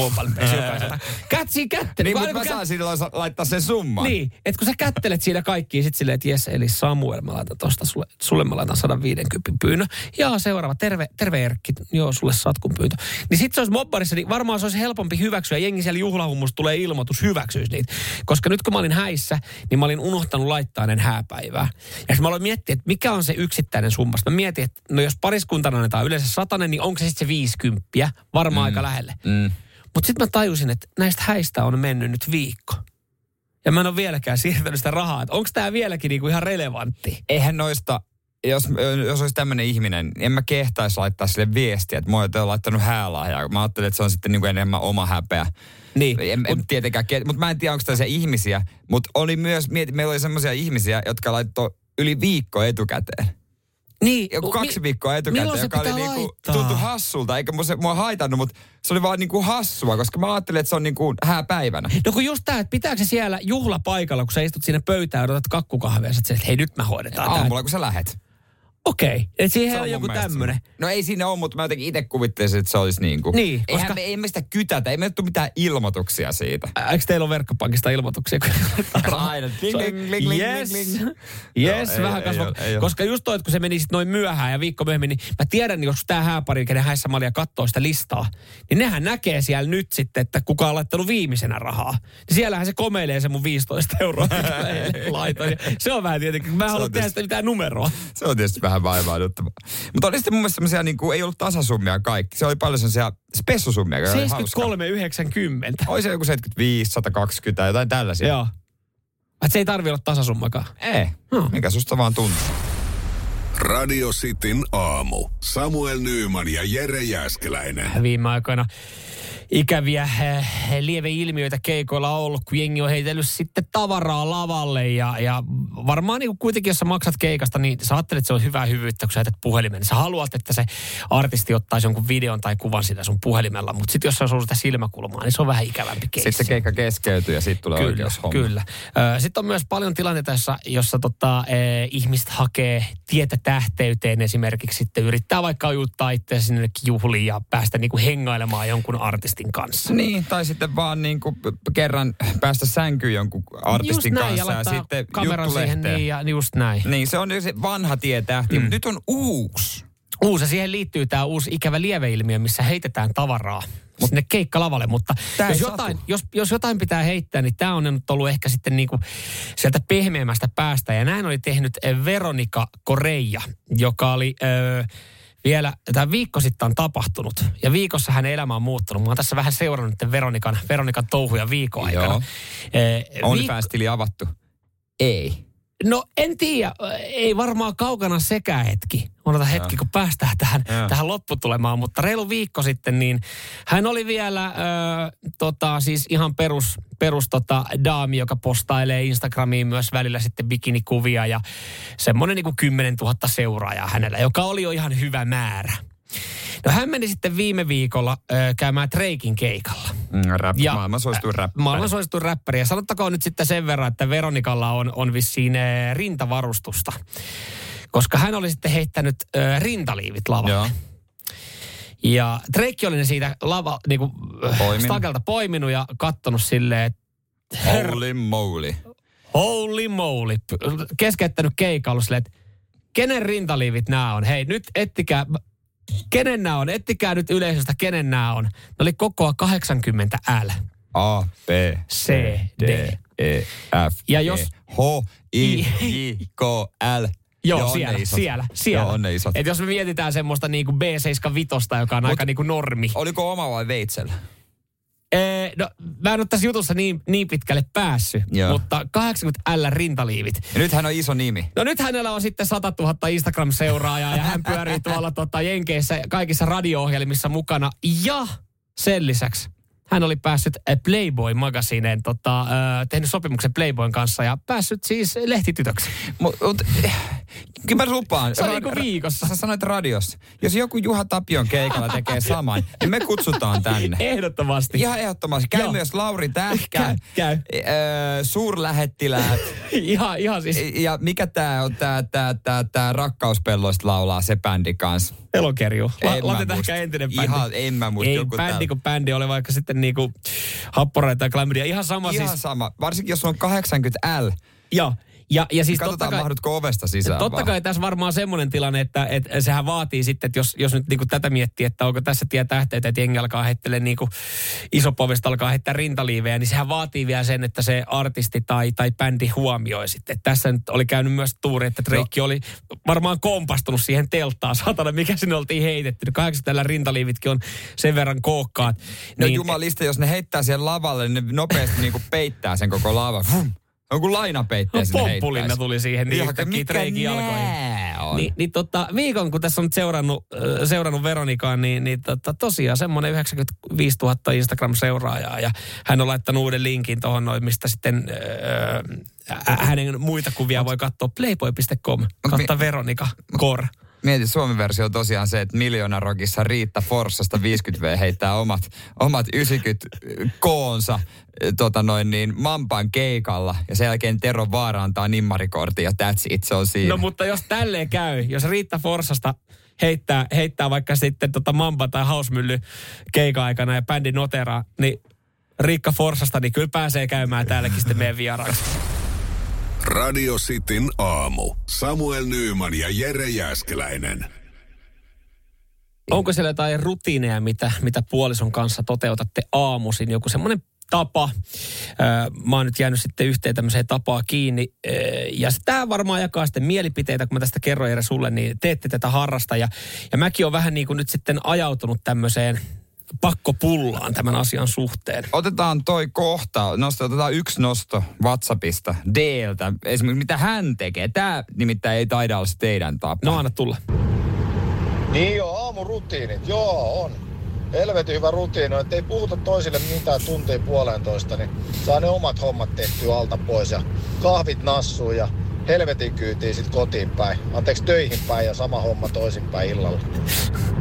jokaiselta. Kätsi kätte. Niin, mutta mä saan silloin laittaa sen summan. Niin, että kun sä kättelet siinä kaikki, sit silleen, että jes, eli Samuel, mä laitan tosta sulle, sulle mä laitan 150 pyynnö. Ja seuraava, terve, terve Erkki, joo, sulle satkun pyyntö. Niin sit se olisi mobbarissa, niin varmaan se olisi helpompi hyväksyä. Jengi siellä juhlahummusta tulee ilmoitus, hyväksyisi niitä. Koska nyt kun mä olin häissä, niin mä olin unohtanut laittaa ennen hääpäivää. Ja mä aloin miettiä, että mikä on se yksittäinen summa. Sitten Mä mietin, että no jos pariskuntana annetaan yleensä satanen, niin onko se sitten se 50? Varmaan aika lähelle. Mm. Mutta sitten mä tajusin, että näistä häistä on mennyt nyt viikko. Ja mä en ole vieläkään siirtänyt sitä rahaa. Onko tämä vieläkin niinku ihan relevantti? Eihän noista, jos, jos olisi tämmöinen ihminen, en mä kehtaisi laittaa sille viestiä, että mä oon laittanut häälahjaa. Mä ajattelin, että se on sitten niin kuin enemmän oma häpeä. Niin. En, en tietenkään, mutta mä en tiedä, onko tällaisia ihmisiä. Mutta oli myös, mieti, meillä oli semmoisia ihmisiä, jotka laittoi yli viikko etukäteen. Niin. Joku kaksi mi- viikkoa etukäteen, joka oli niinku, tuntui hassulta. Eikä mua, se, mua haitannut, mutta se oli vaan niinku hassua, koska mä ajattelin, että se on niinku hääpäivänä. No kun just tämä, että pitääkö se siellä juhlapaikalla, kun sä istut siinä pöytään ja odotat kakkukahvia, sä että hei nyt mä hoidetaan tää. Aamulla, kun sä lähet. Okei, okay. että siihen Se on joku tämmönen. No ei siinä ole, mutta mä jotenkin itse kuvittelisin, että se olisi niin kuin. Niin, Eihän koska- me, ei me sitä kytätä, ei me tule mitään ilmoituksia siitä. Ä, Eikö teillä ole verkkopankista ilmoituksia? Aina. Yes. Yes, ei- vähän kasvaa. Koska just toi, kun se meni sit noin myöhään ja viikko myöhemmin, niin mä tiedän, jos tämä hääpari, kenen häissä mä olin ja katsoo sitä listaa, niin nehän näkee siellä nyt sitten, että kuka on laittanut viimeisenä rahaa. Niin siellähän se komeilee se mun 15 euroa, laitoin. Se on vähän tietenkin, mä en halua tehdä sitä mitään numeroa. Se on tietysti vähän vaivaaduttava. Mutta oli sitten mun mielestä semmoisia, niin kuin, ei ollut tasasummia kaikki. Se oli paljon semmoisia spessusummia, joka oli hauska. 73,90. Oli se joku 75, 120, jotain tällaisia. Joo. Et se ei tarvi olla tasasummakaan. Ei, No. mikä susta vaan tuntuu. Radio Cityn aamu. Samuel Nyyman ja Jere Jäskeläinen. viime aikoina ikäviä äh, lieveilmiöitä keikoilla on ollut, kun jengi on heitellyt sitten tavaraa lavalle ja, ja varmaan niin kuin kuitenkin, jos sä maksat keikasta, niin sä ajattelet, että se on hyvää hyvyyttä, kun sä jätät puhelimen. Sä haluat, että se artisti ottaisi jonkun videon tai kuvan siitä sun puhelimella, mutta sitten jos se on sitä silmäkulmaa, niin se on vähän ikävämpi keissi. Sitten se keikka keskeytyy ja sitten tulee Kyllä, oikeus homma. kyllä. Sitten on myös paljon tilanteita, jossa, jossa tota, eh, ihmiset hakee tietä tähteyteen esimerkiksi sitten yrittää vaikka ujuttaa itse sinne juhliin ja päästä niinku hengailemaan jonkun artistin kanssa. Niin, tai sitten vaan niin kuin kerran päästä sänkyyn jonkun artistin just näin, kanssa ja, laittaa sitten kameran siihen niin ja just näin. Niin, se on se vanha tietähti, mm. mutta nyt on uusi. Uusi, ja siihen liittyy tämä uusi ikävä lieveilmiö, missä heitetään tavaraa sinne keikkalavalle, mutta Tää jos jotain, jos, jos jotain pitää heittää, niin tämä on nyt ollut ehkä sitten niinku sieltä pehmeämmästä päästä. Ja näin oli tehnyt eh, Veronika Koreja, joka oli ö, vielä, tämä viikko sitten on tapahtunut. Ja viikossa hänen elämä on muuttunut. Mä oon tässä vähän seurannut Veronikan, Veronikan touhuja viikon aikana. Joo. Eh, viik- OnlyFans-tili avattu. Ei. No en tiedä, ei varmaan kaukana sekä hetki. Odota hetki, kun päästään tähän, tähän lopputulemaan. Mutta reilu viikko sitten, niin hän oli vielä ö, tota, siis ihan perus, perus tota, daami, joka postailee Instagramiin myös välillä sitten bikinikuvia ja semmoinen niin kuin 10 000 seuraajaa hänellä, joka oli jo ihan hyvä määrä. No hän meni sitten viime viikolla ö, käymään Treikin keikalla. Mm, rap, Ja- maailman suosituin räppäri. Maailman suosituin räppäri. Ja sanottakoon nyt sitten sen verran, että Veronikalla on, on vissiin eh, rintavarustusta. Koska hän oli sitten heittänyt ö, rintaliivit lavalle. Joo. Ja Drake oli ne siitä lava, niinku, Poiminut. stakelta poiminut ja kattonut silleen, että Holy moly. holy moly. Keskeyttänyt keikalla silleen, että kenen rintaliivit nämä on? Hei, nyt ettikää, kenen nämä on? Ettikää nyt yleisöstä, kenen nämä on. Ne oli kokoa 80 L. A, B, C, D. E, F, Ja G, jos- H, I, J, K, L. Joo, on siellä, siellä, siellä. Joo, on ne isot. Et jos me mietitään semmoista niinku B75, joka on Mut, aika niinku normi. Oliko oma vai veitsellä? Ee, no, mä en ole tässä jutussa niin, niin pitkälle päässyt, Joo. mutta 80 L rintaliivit. Ja nyt hän on iso nimi. No nyt hänellä on sitten 100 000 Instagram-seuraajaa ja hän pyörii tuolla tota, Jenkeissä kaikissa radio-ohjelmissa mukana. Ja sen lisäksi hän oli päässyt äh, Playboy-magasineen, tota, äh, tehnyt sopimuksen Playboyn kanssa ja päässyt siis lehtitytöksi. Mut, mut, Kyllä mä lupaan. Se on niinku viikossa. Sä sanoit radiossa. Jos joku Juha Tapion keikalla tekee saman, niin me kutsutaan tänne. Ehdottomasti. Ihan ehdottomasti. Käy Joo. myös Lauri Tähkä. Käy, käy. Öö, suurlähettiläät. ihan, ihan siis ja mikä tää on, tää, tää, tää, tää rakkauspelloista laulaa se bändi kanssa. elokerju. La, muista. ehkä entinen bändi. Ihan, en mä muista. Ei joku bändi kuin bändi, oli vaikka sitten niinku happoraita ja klamydia. Ihan sama Ihan siis. sama. Varsinkin jos on 80L. Joo. Ja, ja siis totta Katsotaan, kai, mahdutko ovesta sisään Totta vaan. kai tässä varmaan semmoinen tilanne, että, että sehän vaatii sitten, että jos, jos nyt niinku tätä miettii, että onko tässä tie tähteitä, että jengi alkaa heittele niinku isopovesta alkaa heittää rintaliivejä, niin sehän vaatii vielä sen, että se artisti tai, tai bändi huomioi sitten. Et tässä nyt oli käynyt myös tuuri, että Drake oli varmaan kompastunut siihen telttaan, satana, mikä sinne oltiin heitetty. 80 rintaliivitkin on sen verran kookkaat. No niin, jumalista, jos ne heittää siihen lavalle, niin ne nopeasti niinku peittää sen koko lava. Vum. On kuin lainapeitteen No, sinne pomppulinna tuli siihen niin yhtäkkiä mikä Drakein jalkoihin. on? Niin, niin tota, viikon, kun tässä on seurannut, äh, seurannut Veronikaa, niin, niin tota, tosiaan semmoinen 95 000 Instagram-seuraajaa. Ja hän on laittanut uuden linkin tuohon noin, mistä sitten äh, äh, hänen muita kuvia voi katsoa playboy.com kautta Veronika Kor. Mieti, Suomen versio on tosiaan se, että Miljoona Rockissa Riitta Forssasta 50V heittää omat, omat 90 koonsa eh, tota noin niin, Mampan keikalla. Ja sen jälkeen Tero Vaara antaa nimmarikortin ja that's it, se on siinä. No mutta jos tälleen käy, jos Riitta Forsasta heittää, heittää vaikka sitten tota Mamba tai Hausmylly keika-aikana ja bändi noteraa, niin Riikka Forsasta, niin kyllä pääsee käymään täälläkin sitten meidän vieraaksi. Radio Cityn aamu. Samuel Nyyman ja Jere Jäskeläinen. Onko siellä jotain rutiineja, mitä, mitä puolison kanssa toteutatte aamuisin? Joku semmoinen tapa. Mä oon nyt jäänyt sitten yhteen tämmöiseen tapaa kiinni. Ja tämä varmaan jakaa sitten mielipiteitä, kun mä tästä kerroin Jere sulle, niin teette tätä harrasta. Ja, ja mäkin on vähän niin kuin nyt sitten ajautunut tämmöiseen pakkopullaan tämän asian suhteen. Otetaan toi kohta, nosto, otetaan yksi nosto WhatsAppista, Dltä, esimerkiksi mitä hän tekee. Tämä nimittäin ei taida olla se teidän tapa. No anna tulla. Niin joo, aamurutiinit, joo on. Helvetin hyvä rutiini on, että ei puhuta toisille mitään tuntia puolentoista, niin saa ne omat hommat tehtyä alta pois ja kahvit nassuu ja helvetin kyytiin sit kotiin päin. Anteeksi töihin päin ja sama homma toisinpäin illalla.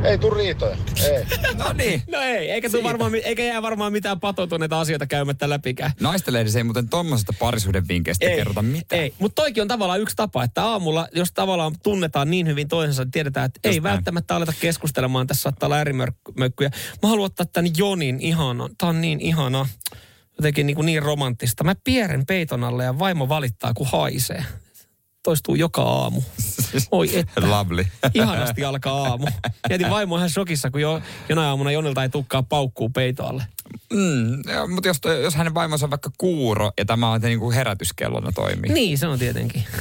Ei tuu riitoja, ei. No niin. No ei, eikä, tuu varmaan, eikä jää varmaan mitään patoutuneita asioita käymättä läpikään. Naisten lehdessä ei muuten tommosesta parisuuden vinkkeistä kerrota mitään. Ei, mutta toikin on tavallaan yksi tapa, että aamulla, jos tavallaan tunnetaan niin hyvin toisensa, niin tiedetään, että ei Just näin. välttämättä aleta keskustelemaan. Tässä saattaa olla eri mörk- mökkyjä. Mä haluan ottaa tämän Jonin ihana. Tää on niin ihana. Jotenkin niin, kuin niin romanttista. Mä pieren peiton alle ja vaimo valittaa, kun haisee. Toistuu joka aamu. Oi että. Lovely. Ihanasti alkaa aamu. Mietin vaimo ihan shokissa, kun jo, jonain aamuna Jonilta ei tukkaa paukkuu peitoalle. Mm, joo, mutta jos, jos hänen vaimonsa on vaikka kuuro ja tämä on niin kuin herätyskellona toimii. Niin, se on tietenkin.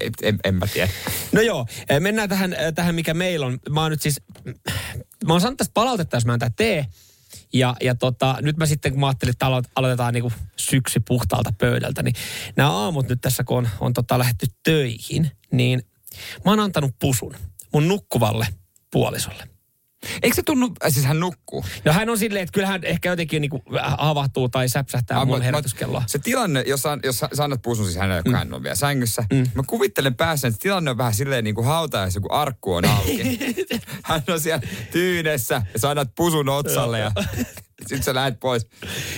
En, en, en mä tiedä. No joo, eh, mennään tähän, eh, tähän mikä meillä on. Mä oon nyt siis, mä oon saanut tästä palautetta, jos mä en tee. Ja, ja tota, nyt mä sitten, kun mä ajattelin, että alo- aloitetaan niin syksy puhtaalta pöydältä, niin nämä aamut nyt tässä, kun on, on tota lähetty töihin, niin mä oon antanut pusun mun nukkuvalle puolisolle. Eikö se tunnu, äh, siis hän nukkuu. No hän on silleen, että kyllähän ehkä jotenkin niin havahtuu tai säpsähtää Ah, mun herätyskelloa. Se tilanne, jos, sä, jos sä, annat pusun siis hänelle, kun hän on vielä sängyssä. Mä kuvittelen päässä, että tilanne on vähän silleen niin kuin hautajaisissa, kun arkku on auki. hän on siellä tyynessä ja sä annat pusun otsalle ja sitten sä lähdet pois.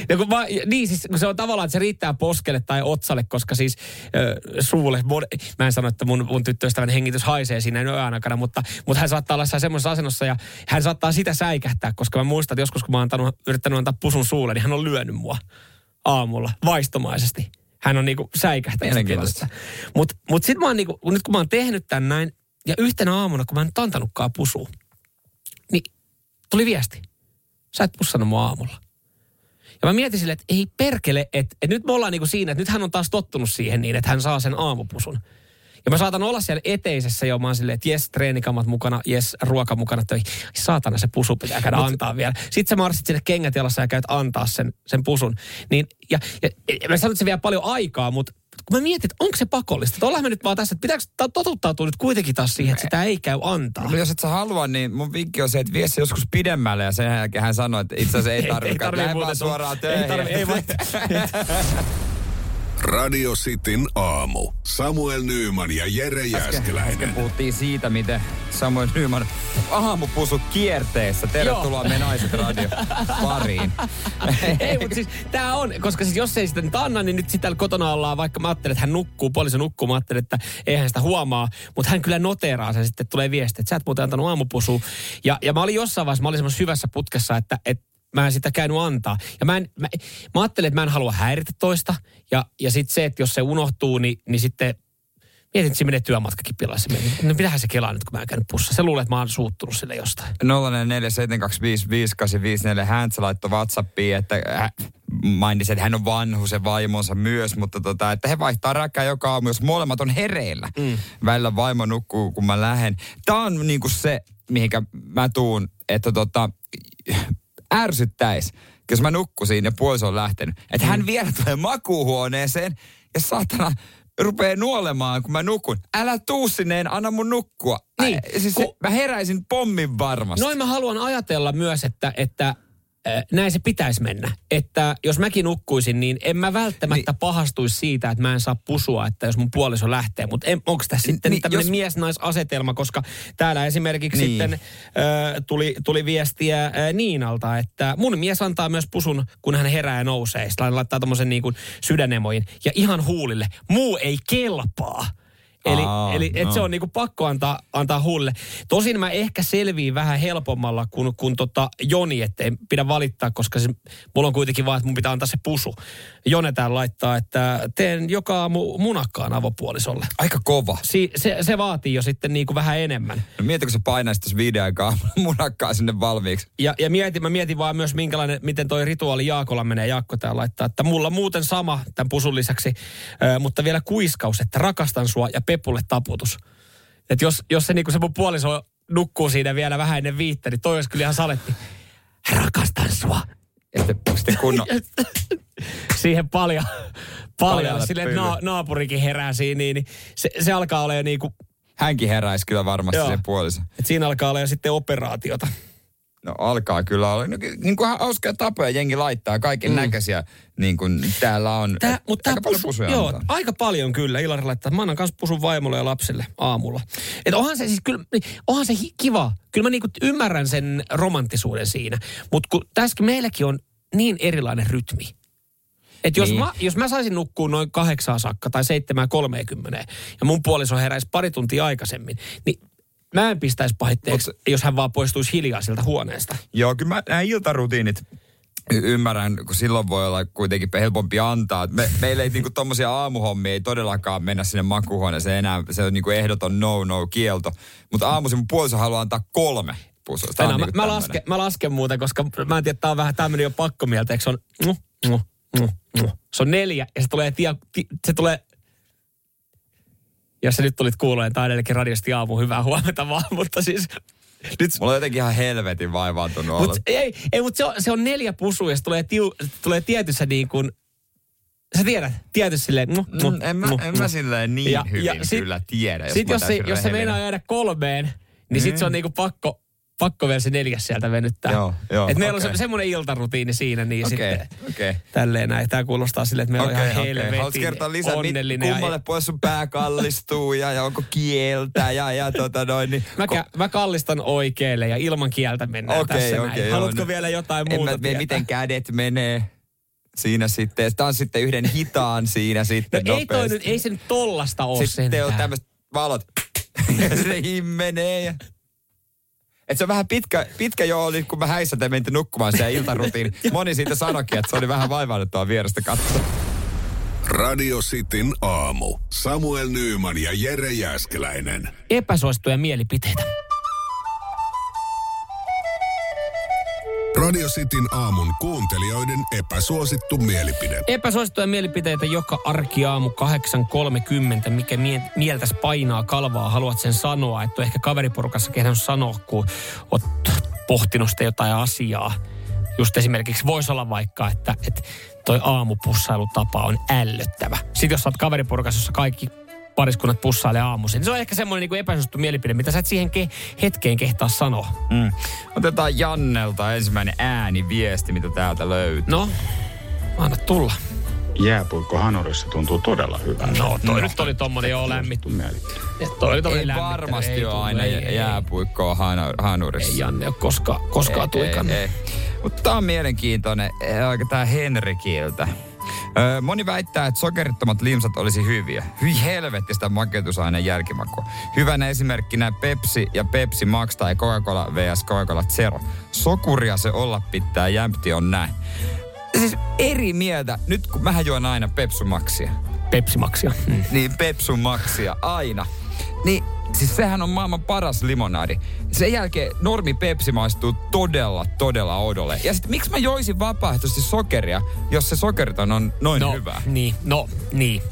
Ja kun mä, niin siis kun se on tavallaan, että se riittää poskelle tai otsalle, koska siis ö, suulle, mod- mä en sano, että mun, mun tyttöystävän hengitys haisee siinä yön aikana, mutta, mutta hän saattaa olla semmoisessa asennossa ja hän saattaa sitä säikähtää, koska mä muistan, että joskus kun mä oon antanut, yrittänyt antaa pusun suulle, niin hän on lyönyt mua aamulla vaistomaisesti. Hän on niinku säikähtänyt. Mutta mut sitten mä oon niinku, nyt kun mä oon tehnyt tän näin, ja yhtenä aamuna, kun mä en nyt antanutkaan pusua, niin tuli viesti. Sä et pussannut mua aamulla. Ja mä mietin silleen, että ei perkele, että, että nyt me ollaan niinku siinä, että nyt hän on taas tottunut siihen niin, että hän saa sen aamupusun. Ja mä saatan olla siellä eteisessä jo, mä oon silleen, että jes, treenikamat mukana, jes, ruoka mukana töihin. Saatana, se pusu pitää käydä antaa vielä. Sitten sä marssit sinne kengät jalassa ja käyt antaa sen, sen pusun. Niin, ja, ja, ja mä sanon, että se vie paljon aikaa, mutta mä mietin, että onko se pakollista. Että ollaan me nyt vaan tässä, että pitääkö ta- totuttautua nyt kuitenkin taas siihen, että sitä ei käy antaa. No jos et sä halua, niin mun vinkki on se, että vie se joskus pidemmälle ja sen jälkeen hän sanoi, että itse asiassa ei Ei- ei tarvitse. suoraan Ei töihin. ei vaan- Radio Cityn aamu. Samuel Nyyman ja Jere Äsken, äsken Jäskeläinen. puhuttiin siitä, miten Samuel Nyman aamupusu kierteessä. Tervetuloa me naiset radio pariin. Ei, mutta siis tää on, koska siis jos ei sitä nyt anna, niin nyt sitä kotona ollaan, vaikka mä ajattelen, että hän nukkuu, puoliso nukkuu, mä ajattelen, että eihän sitä huomaa, mutta hän kyllä noteraa sen sitten, tulee viesti, että sä et muuten antanut aamupusua. Ja, ja mä olin jossain vaiheessa, mä olin semmoisessa hyvässä putkessa, että, että mä en sitä käynyt antaa. Ja mä, en, mä, mä ajattelin, että mä en halua häiritä toista. Ja, ja sitten se, että jos se unohtuu, niin, niin sitten mietin, että se menee työmatkakin. Mietin, no mitähän se kelaa nyt, kun mä en käynyt pussa. Se luulee, että mä oon suuttunut sille jostain. 0447255854 hän se laittoi Whatsappiin, että äh, mainitsi, että hän on vanhus ja vaimonsa myös, mutta tota, että he vaihtaa räkkää joka aamu, jos molemmat on hereillä. Mm. Välillä vaimo nukkuu, kun mä lähden. Tämä on niinku se, mihinkä mä tuun, että tota, ärsyttäis, jos mä nukkusin ja puoliso on lähtenyt. Että hän vielä tulee makuuhuoneeseen ja saatana rupeaa nuolemaan, kun mä nukun. Älä tuu sinne, en anna mun nukkua. Niin, Ä, siis kun- se, mä heräisin pommin varmasti. Noin mä haluan ajatella myös, että, että näin se pitäisi mennä. Että jos mäkin nukkuisin, niin en mä välttämättä niin. pahastuisi siitä, että mä en saa pusua, että jos mun puoliso lähtee. Mutta onko tässä sitten Niin, tämmöinen jos- mies-naisasetelma, koska täällä esimerkiksi Niin. sitten äh, tuli, tuli viestiä äh, Niinalta, että mun mies antaa myös pusun, kun hän herää ja nousee. Sitten laittaa tommosen niin kuin sydänemoin ja ihan huulille. Muu ei kelpaa. Eli, Aa, eli et no. se on niinku pakko antaa, antaa huulille. Tosin mä ehkä selviin vähän helpommalla kuin, kuin tota Joni, ettei pidä valittaa, koska se, mulla on kuitenkin vaan, että mun pitää antaa se pusu. Jone täällä laittaa, että teen joka aamu munakkaan avopuolisolle. Aika kova. Si, se, se vaatii jo sitten niinku vähän enemmän. No mieti, kun sä painaisit tuossa viiden aikaa munakkaa sinne valmiiksi. Ja, ja mietin, mä mietin vaan myös, minkälainen, miten toi rituaali Jaakolla menee. Jaakko täällä laittaa, että mulla muuten sama tämän pusun lisäksi, mutta vielä kuiskaus, että rakastan sua ja Pepulle taputus. Että jos, jos se, niinku se mun puoliso nukkuu siinä vielä vähän ennen viittä, niin toi olisi kyllä ihan saletti. Rakastan sua. Ja sitten, sitten kunnon... Siihen paljon, paljon. Silleen, että na, naapurikin herää siinä, niin, niin se, se alkaa olla jo niinku, Hänkin heräisi kyllä varmasti Joo. sen puolisen. että siinä alkaa olla jo sitten operaatiota. No alkaa kyllä olla. No, niin kuin hauskoja tapoja jengi laittaa, kaiken näköisiä, niin kuin täällä on. Tää, Et mutta aika paljon pusu, pusuja joo, antaa. aika paljon kyllä. Ilari laittaa, että mä annan kanssa pusun vaimolle ja lapsille aamulla. Et onhan se siis kyllä, onhan se kiva. Kyllä mä niinku ymmärrän sen romanttisuuden siinä. Mutta kun tässäkin meilläkin on niin erilainen rytmi. Et jos, Niin. mä, jos mä saisin nukkua noin kahdeksaan saakka tai seitsemään kolmeenkymmeneen ja mun puoliso heräisi pari tuntia aikaisemmin, niin mä en pistäisi pahitteeksi, jos hän vaan poistuisi hiljaa sieltä huoneesta. Joo, kyllä mä nämä iltarutiinit y- ymmärrän, kun silloin voi olla kuitenkin helpompi antaa. Me, meillä ei niinku tommosia aamuhommia ei todellakaan mennä sinne makuuhuoneeseen enää. Se on niinku ehdoton no-no kielto. Mutta aamuisin mun puoliso haluaa antaa kolme Tänään, mä, niinku mä, tämmönen. lasken, mä lasken muuten, koska mä en tiedä, tää on vähän tämmöinen jo pakkomieltä, eikö se on, mm, mm, mm, mm. Se on neljä ja se tulee, tia, ti, se tulee, jos sä nyt tulit kuuleen, tai edellekin radiosti aamu, hyvää huomenta vaan, mutta siis nyt, Mulla on jotenkin ihan helvetin vaivaantunut mut, ei, ei mutta se on, se on neljä pusua ja se tulee, tiu, tulee tietyssä niin kuin, sä tiedät, tietyssä silleen, mm, mm, Mm, en mä, mm, en mm. mä silleen niin Ja- hyvin ja sit- kyllä tiedä. Jos, Sitten jos, se, jos se meinaa jäädä kolmeen, niin sit se on niinku pakko, pakko vielä se neljäs sieltä venyttää. Joo, joo, Et meillä okei. on se, semmoinen iltarutiini siinä, niin Okei, sitten okei. tälleen näin. Tämä kuulostaa silleen, että meillä on Okei, ihan okei. helvetin Haluatko kertoa lisää, mi- onnellinen. ja- kummalle pois sun pää kallistuu ja, ja onko kieltä ja, ja tota noin. Niin, Mä, kä- mä kallistan oikealle ja ilman kieltä mennään Okei, tässä okei, näin. joo, Haluatko no. vielä jotain en muuta mä, tietää? miten kädet menee siinä sitten. Tämä on sitten yhden hitaan siinä sitten No ei, toi nyt, ei se nyt tollasta ole Sitten on sentään. tämmöiset valot. ja se himmenee. Ja... Et se on vähän pitkä, pitkä jo oli, kun mä häissä te menitte nukkumaan siellä iltarutiini. Moni siitä sanoikin, että se oli vähän vaivaannuttavaa vierestä katsoa. Radio Cityn aamu. Samuel Nyyman ja Jere Jäskeläinen. Epäsuosittuja mielipiteitä. Radio Cityn aamun kuuntelijoiden epäsuosittu mielipide. Epäsuosittuja mielipiteitä joka arkiaamu 8.30. Mikä mie- mieltäs painaa kalvaa, haluat sen sanoa. Että on ehkä kaveriporukassa kehdannut sanoa, kun oot pohtinut sitä jotain asiaa. Just esimerkiksi voisi olla vaikka, että, että toi aamupussailutapa on ällöttävä. Sitten jos sä oot kaveriporukassa, jossa kaikki pariskunnat pussailee aamuisin, niin se on ehkä semmoinen niin epäsuosittu mielipide, mitä sä et siihen ke- hetkeen kehtaa sanoa. Mm. Otetaan Jannelta ensimmäinen ääniviesti, mitä täältä löytyy. No, anna tulla. jääpuikko Hanurissa tuntuu todella hyvältä. No toi nyt oli tommonen joo lämmit. Mielipide. Et Toi oli Ei varmasti ei ole aina ei, ei, jääpuikkoa hanurissa. Ei Janne ole koskaan, koskaan tuikannut. Mutta tää on mielenkiintoinen, tää Henrikiltä. Öö, moni väittää, että sokerittomat limsat olisi hyviä. Hyi helvetti sitä makeutusaineen jälkimakua. Hyvänä esimerkkinä Pepsi ja Pepsi Max tai Coca-Cola vs Coca-Cola Zero. Sokuria se olla pitää, jämpti on näin. Siis eri mieltä, nyt kun mähän juon aina. Pepsi Maxia. Mm. Niin Pepsu Maxia, aina. Niin Siis sehän on maailman paras limonadi. Sen jälkeen normi Pepsi maistuu todella, todella odolle. Ja sitten miksi mä joisin vapaaehtoisesti sokeria, jos se sokeriton on noin no, hyvä? Niin, no niin.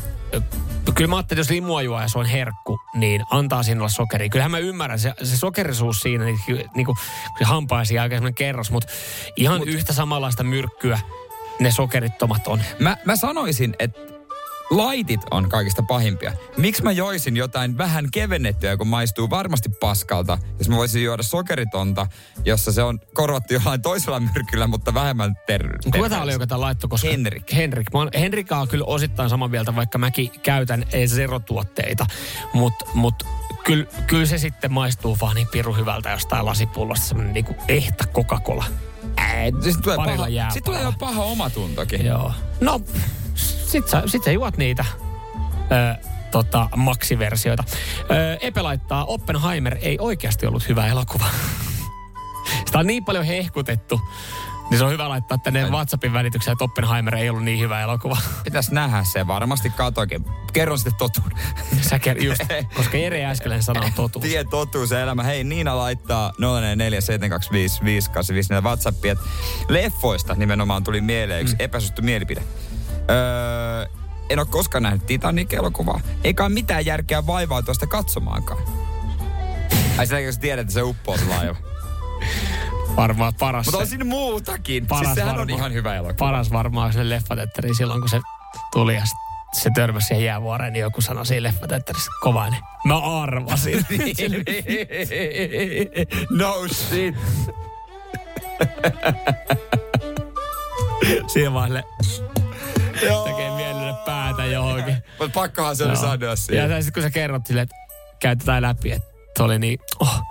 Kyllä mä ajattelin, että jos limua juo ja se on herkku, niin antaa siinä olla sokeria. Kyllähän mä ymmärrän, se, se sokerisuus siinä, niin, niin kuin se hampaisi aika semmoinen kerros, mutta ihan Mut, yhtä samanlaista myrkkyä ne sokerittomat on. Mä, mä sanoisin, että laitit on kaikista pahimpia. Miksi mä joisin jotain vähän kevennettyä, kun maistuu varmasti paskalta, jos mä voisin juoda sokeritonta, jossa se on korvattu jollain toisella myrkyllä, mutta vähemmän ter- Kuka tää oli, joka tää laittoi? Koska Henrik. Henrik. Mä oon, Henrika on kyllä osittain saman mieltä, vaikka mäkin käytän zerotuotteita. Mutta mut, kyllä, kyllä se sitten maistuu vaan niin pirun hyvältä jostain lasipullosta. Semmoinen niinku ehtä Coca-Cola. Sitten tulee, paha, sit tulee jo paha omatuntokin. Joo. No, sit sä, sit sä juot niitä ö, tota, maksiversioita. Ö, Epe laittaa, Oppenheimer ei oikeasti ollut hyvä elokuva. Sitä on niin paljon hehkutettu. Niin se on hyvä laittaa tänne WhatsAppin välitykseen, että Oppenheimer ei ollut niin hyvä elokuva. Pitäis nähdä se, varmasti katoikin. Kerron sitten totuuden. Sä ker- just, koska Jere äsken sanoo totuus. Tie totuus ja elämä. Hei, Niina laittaa 0447255854 WhatsAppia. että Leffoista nimenomaan tuli mieleen yksi mm. epäsuosittu mielipide. Öö, en ole koskaan nähnyt Titanic-elokuvaa. Eikä ole mitään järkeä vaivaa tuosta katsomaankaan. Ai jos tiedät, että se uppoo se laiva. Varmaan paras. Mutta on se- siinä muutakin. paras siis sehän on varmaan- ihan hyvä elokuva. Paras varmaan se leffatetteri silloin, kun se tuli ja se törmäsi siihen jäävuoreen, niin joku sanoi siinä leffatetterissä kovainen. Mä arvasin. no shit. Siinä sille tekee mielelle päätä johonkin. Mutta pakkohan se oli sanoa Ja siihen. sitten kun sä kerrot sille, että käytetään läpi, että se oli niin, oh,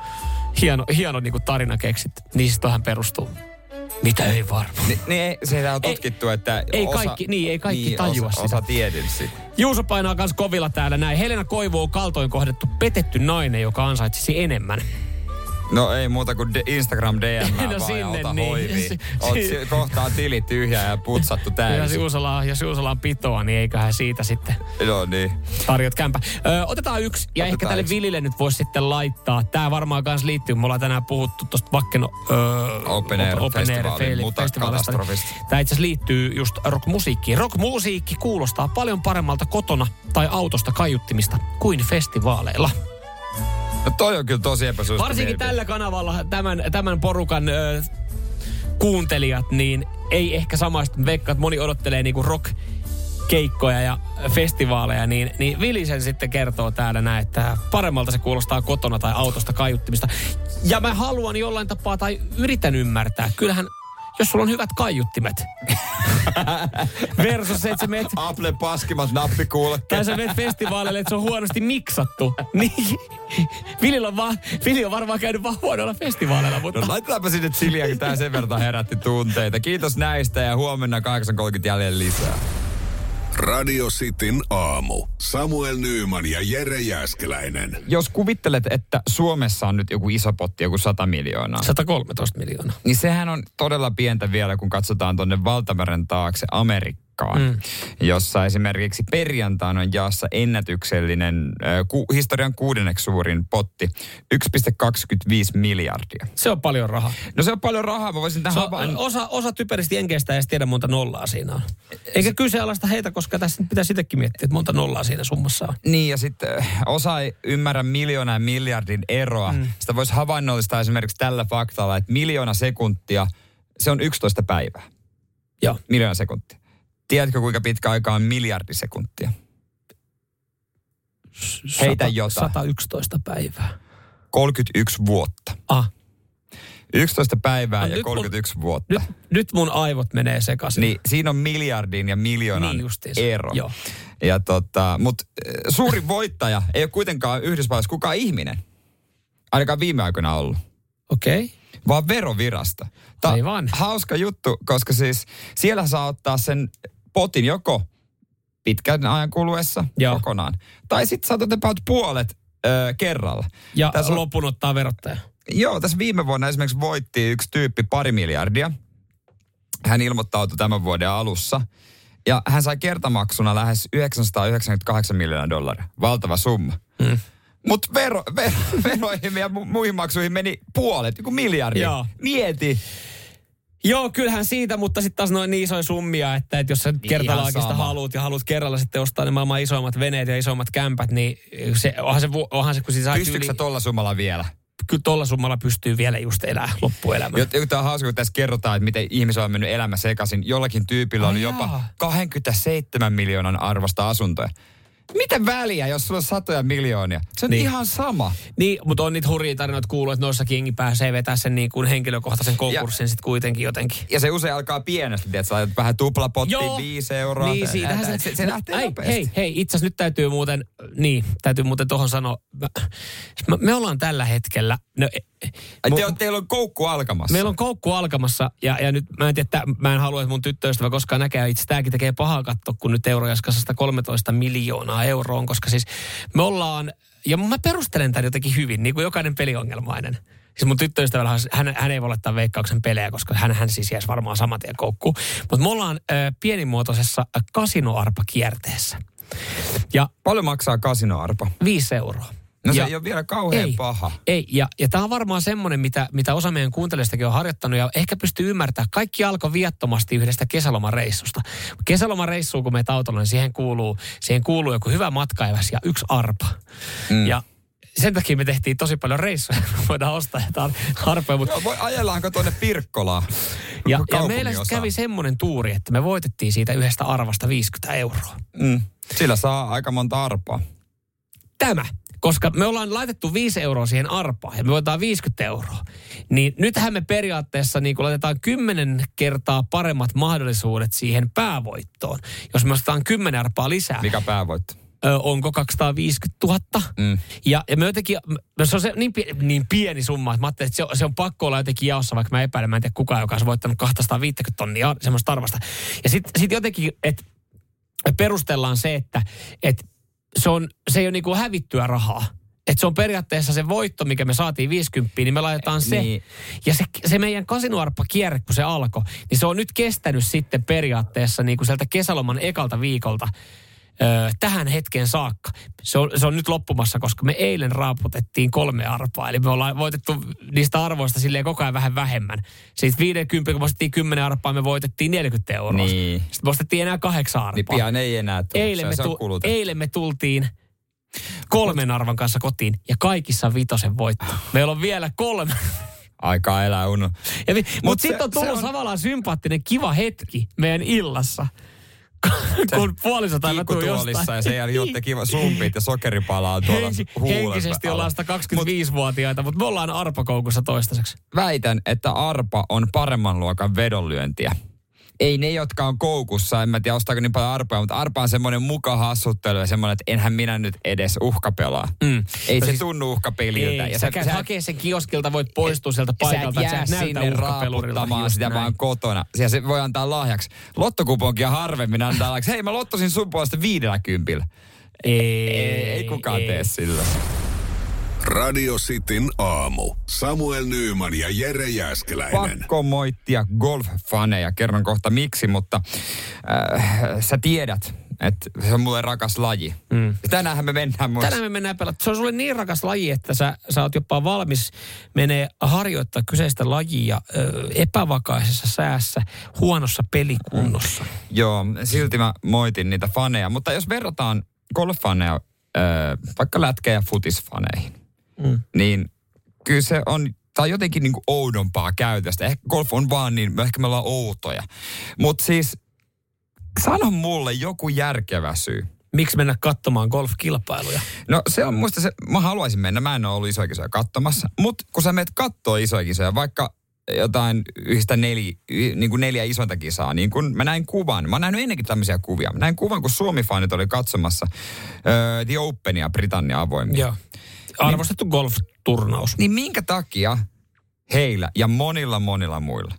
hieno, hieno niin kuin tarina keksit, niin tohän perustuu. Mitä ei varmaan. Ni, niin ei, sehän on tutkittu, että ei osa, kaikki- niin, ei kaikki tajua osa, sitä. Osa tiedin sitä. Juuso painaa kans kovilla täällä näin. Helena Koivu on kaltoin kohdettu petetty nainen, joka ansaitsisi enemmän. No ei muuta kuin de- Instagram DM No vaan ja sinne ota niin. hoiviin. Si- Oot si- si- kohtaan tilit tyhjää ja putsattu Ja täysin. Juusola, jos Juusola on pitoa, niin eiköhän siitä sitten No niin. tarjot kämpä. Ö, otetaan yksi, ja Otetaan ehkä tälle yksi. Vilille nyt voisi sitten laittaa. Tämä varmaan kans liittyy, me ollaan tänään puhuttu tuosta Vakkeno ö, Open Air festivaalista. mutakatastrofista. Tämä itse asiassa liittyy just rockmusiikkiin. Rockmusiikki kuulostaa paljon paremmalta kotona tai autosta kaiuttimista kuin festivaaleilla. No toi on kyllä tosi epäsuosittu Varsinkin mielipide. tällä kanavalla tämän, tämän porukan ö, kuuntelijat, niin ei ehkä samaista. Veikka, että moni odottelee niinku rock keikkoja ja festivaaleja, niin, niin Vilisen sitten kertoo täällä näin, että paremmalta se kuulostaa kotona tai autosta kaiuttimista. Ja mä haluan jollain tapaa tai yritän ymmärtää. Kyllähän, jos sulla on hyvät kaiuttimet, versus se, että sä meet Apple paskimat nappikuulokkeet. tai sä menet festivaaleille, että se on huonosti miksattu. Niin. Vilillä on, vaan, Vili on varmaan käynyt vaan huonoilla festivaaleilla, mutta... No laitetaanpa sinne chiliä, kun tää sen verran herätti tunteita. Kiitos näistä ja huomenna 8.30 jäljellä lisää. Radio Cityn aamu. Samuel Nyyman ja Jere Jäskeläinen. Jos kuvittelet, että Suomessa on nyt joku iso potti, joku 100 miljoonaa, 113 miljoonaa. niin sehän on todella pientä vielä, kun katsotaan tuonne Valtameren taakse Amerikkaan, mm. jossa esimerkiksi perjantaina on jaassa ennätyksellinen, äh, ku, historian kuudenneksi suurin potti, 1,25 miljardia. Se on paljon rahaa. No se on paljon rahaa, mä voisin tähän on, havain... osa, osa typeristä jenkeistä ei tiedä monta nollaa siinä on. Eikä kyseenalaista heitä, koska tässä pitäisi itsekin miettiä, että monta nollaa siinä summassa on. Niin, ja sitten osa ei ymmärrä miljoona ja miljardin eroa. Mm. Sitä voisi havainnollistaa esimerkiksi tällä faktalla, että miljoona sekuntia, se on 11 päivää. Joo. Miljoona sekuntia. Tiedätkö, kuinka pitkä aika on miljardi sekuntia? Heitä jotain. 111 päivää. 31 vuotta. Ah, 11 päivää No ja nyt mun- 31 vuotta. Nyt, nyt mun aivot menee sekaisin. Niin siinä on miljardin ja miljoonan Niin ero. Joo. Ja tota, mutta suurin voittaja ei ole kuitenkaan Yhdysvalloissa kukaan ihminen. Ainakaan viime aikoina ollut. Okei. Okay. Vaan verovirasto. Tää on Aivan. hauska juttu, koska siis siellä saa ottaa sen potin joko pitkän ajan kuluessa Joo. kokonaan. Tai sitten saatat about puolet ö, kerralla. Ja Tässä lopun ottaa verottaja. Joo, tässä viime vuonna esimerkiksi voitti yksi tyyppi pari miljardia. Hän ilmoittautui tämän vuoden alussa. Ja hän sai kertamaksuna lähes 998 miljoonaa dollaria. Valtava summa. Mm. Mutta vero, vero, veroihin ja mu- muihin maksuihin meni puolet, joku miljardi. Joo. Mieti. Joo, kyllähän siitä, mutta sitten taas noin niin isoja summia, että, että jos sä kertalaakista sama. haluat ja haluat kerralla sitten ostaa ne maailman isoimmat veneet ja isommat kämpät, niin se, onhan se, onhan se kun siis sait Pystyykö sä yli, tolla summalla vielä? kyllä tolla summalla pystyy vielä just elää loppuelämän. Jotta tämä on hauska, kun tässä kerrotaan, että miten ihmisellä on mennyt elämä sekaisin. Jollakin tyypillä Ai oli jopa jaa. 27 miljoonan arvosta asuntoja. Mitä väliä, jos sulla on satoja miljoonia? Se on Niin. ihan sama. Niin, mutta on niitä hurjia tarinoita kuullut, että noissakin jengi pääsee vetää sen niin kuin henkilökohtaisen konkurssin sitten kuitenkin jotenkin. Ja se usein alkaa pienestä, että sä vähän tuplapottiin, Joo. viisi euroa. Niin, siitähän se, se, se lähtee Ei. Hei, hei, itse asiassa nyt täytyy muuten, niin, täytyy muuten tuohon sanoa, me, me ollaan tällä hetkellä, no, e- te, teillä on koukku alkamassa. Meillä on koukku alkamassa ja, ja nyt mä en tiedä, että mä en halua, että mun tyttöystävä koskaan näkee. Itse tämäkin tekee pahaa katsoa, kun nyt Eurojaskassa 13 miljoonaa euroa, koska siis me ollaan, ja mä perustelen tämän jotenkin hyvin, niin kuin jokainen peliongelmainen. Siis mun tyttöystävällä, on- hän, hän ei voi laittaa veikkauksen pelejä, koska hän, hän siis jäisi varmaan saman tien koukkuun. Mutta me ollaan ö, pienimuotoisessa kasinoarpakierteessä. Ja Paljon maksaa kasinoarpa? viisi euroa. No se ja, ei ole vielä kauhean ei, paha. Ei, ja, ja tämä on varmaan semmoinen, mitä, mitä osa meidän kuuntelijoistakin on harjoittanut ja ehkä pystyy ymmärtämään. Kaikki alkoi viattomasti yhdestä kesälomareissusta. Kesälomareissuun, kun meitä autolla, niin siihen kuuluu, siihen kuuluu joku hyvä matkaiväs ja yksi arpa. Mm. Ja sen takia me tehtiin tosi paljon reissuja. Voidaan ostaa jotain arpoja, mutta Joo, voi, ajellaanko tuonne Pirkkolaan? ja, ja meillä kävi semmoinen tuuri, että me voitettiin siitä yhdestä arvasta 50 euroa. Mm. Sillä saa aika monta arpaa. tämä, koska me ollaan laitettu 5 euroa siihen arpaan ja me voitetaan 50 euroa, niin nythän me periaatteessa niin laitetaan 10 kertaa paremmat mahdollisuudet siihen päävoittoon. Jos me ostetaan 10 arpaa lisää, Mikä päävoitto? ö, onko 250 000? Mm. Ja, ja me jotenkin, no se on se niin, niin pieni summa, että mä ajattelin, että se on, se on pakko olla jotenkin jaossa, vaikka mä epäilen, mä en tiedä kukaan, joka olisi voittanut 250 tonnia semmoista arvasta. Ja sitten sit jotenkin, että perustellaan se, että, että se, on, se ei ole niinku hävittyä rahaa. Että se on periaatteessa se voitto, mikä me saatiin 50, niin me laitetaan se. Niin. Ja se, se meidän kasinoarppa kierre, kun se alkoi, niin se on nyt kestänyt sitten periaatteessa niin kuin sieltä kesäloman ekalta viikolta ö, tähän hetkeen saakka. Se on, se on nyt loppumassa, koska me eilen raaputettiin kolme arpaa. Eli me ollaan voitettu niistä arvoista silleen koko ajan vähän vähemmän. Siitä 50, kun ostettiin 10 arpaa, me voitettiin 40 euroa. Niin. Sitten me ostettiin enää kahdeksan arpaa. Niin pian ei enää tule. Eilen me, tu- eilen me tultiin kolmen arvan kanssa kotiin ja kaikissa vitosen voitto. Meillä on vielä kolme. Aikaa elää unu. Mutta Mut sitten on tullut on- tavallaan sympaattinen kiva hetki meidän illassa. Kun puoliso tai mä tuun jostain. ja sen jälkeen juotte kiva sumpit ja sokeripala on tuolla Henki, henkisesti ollaan 125-vuotiaita, mutta me ollaan arpakoukussa toistaiseksi. Väitän, että arpa on paremman luokan vedonlyöntiä. Ei ne, jotka on koukussa, en mä tiedä ostaako niin paljon arpaa, mutta arpa on semmoinen muka hassuttelu ja semmoinen, että enhän minä nyt edes uhkapelaa. Mm. Ei No se siis- tunnu uhkapeliltä. Ei, ja sä, käyt hakee sen kioskilta, voit poistua sieltä sä et paikalta, jää sä et sinne raaputtamaan sitä näin. vaan kotona. Ja se voi antaa lahjaksi. Lottokuponkia harvemmin antaa lahjaksi. Hei, mä lottosin sun puolesta viidellä kympillä. Ei, Ei, ei kukaan tee sillä. Radio Cityn aamu. Samuel Nyyman ja Jere Jäskeläinen. Pakko moittia golf-faneja. Kerron kohta miksi, mutta äh, sä tiedät, että se on mulle rakas laji. Mm. Tänäänhän me mennään myös. Tänään me mennään pelata. Se on sulle niin rakas laji, että sä, sä oot jopa valmis menee harjoittaa kyseistä lajia ö, epävakaisessa säässä, huonossa pelikunnossa. Joo, silti mä moitin niitä faneja. Mutta jos verrataan golf-faneja äh, vaikka lätkä- ja futisfaneihin, Mm. niin kyllä se on, tai jotenkin niin kuin oudompaa käytöstä. Ehkä golf on vaan niin, ehkä me ollaan outoja. Mutta siis sano mulle joku järkevä syy. Miksi mennä katsomaan golfkilpailuja? No se on muista se, mä haluaisin mennä, mä en ole ollut isoja kisoja katsomassa, mutta kun sä menet kattoo isoja kisoja, vaikka jotain yhtä neli, niin kuin neljä isointa kisaa, niin kun mä näin kuvan, mä oon nähnyt ennenkin tämmöisiä kuvia, mä näin kuvan, kun Suomi-fanit oli katsomassa uh, The Openia Britannia avoimia. Joo. Arvostettu golf-turnaus. Niin minkä takia heillä ja monilla monilla muilla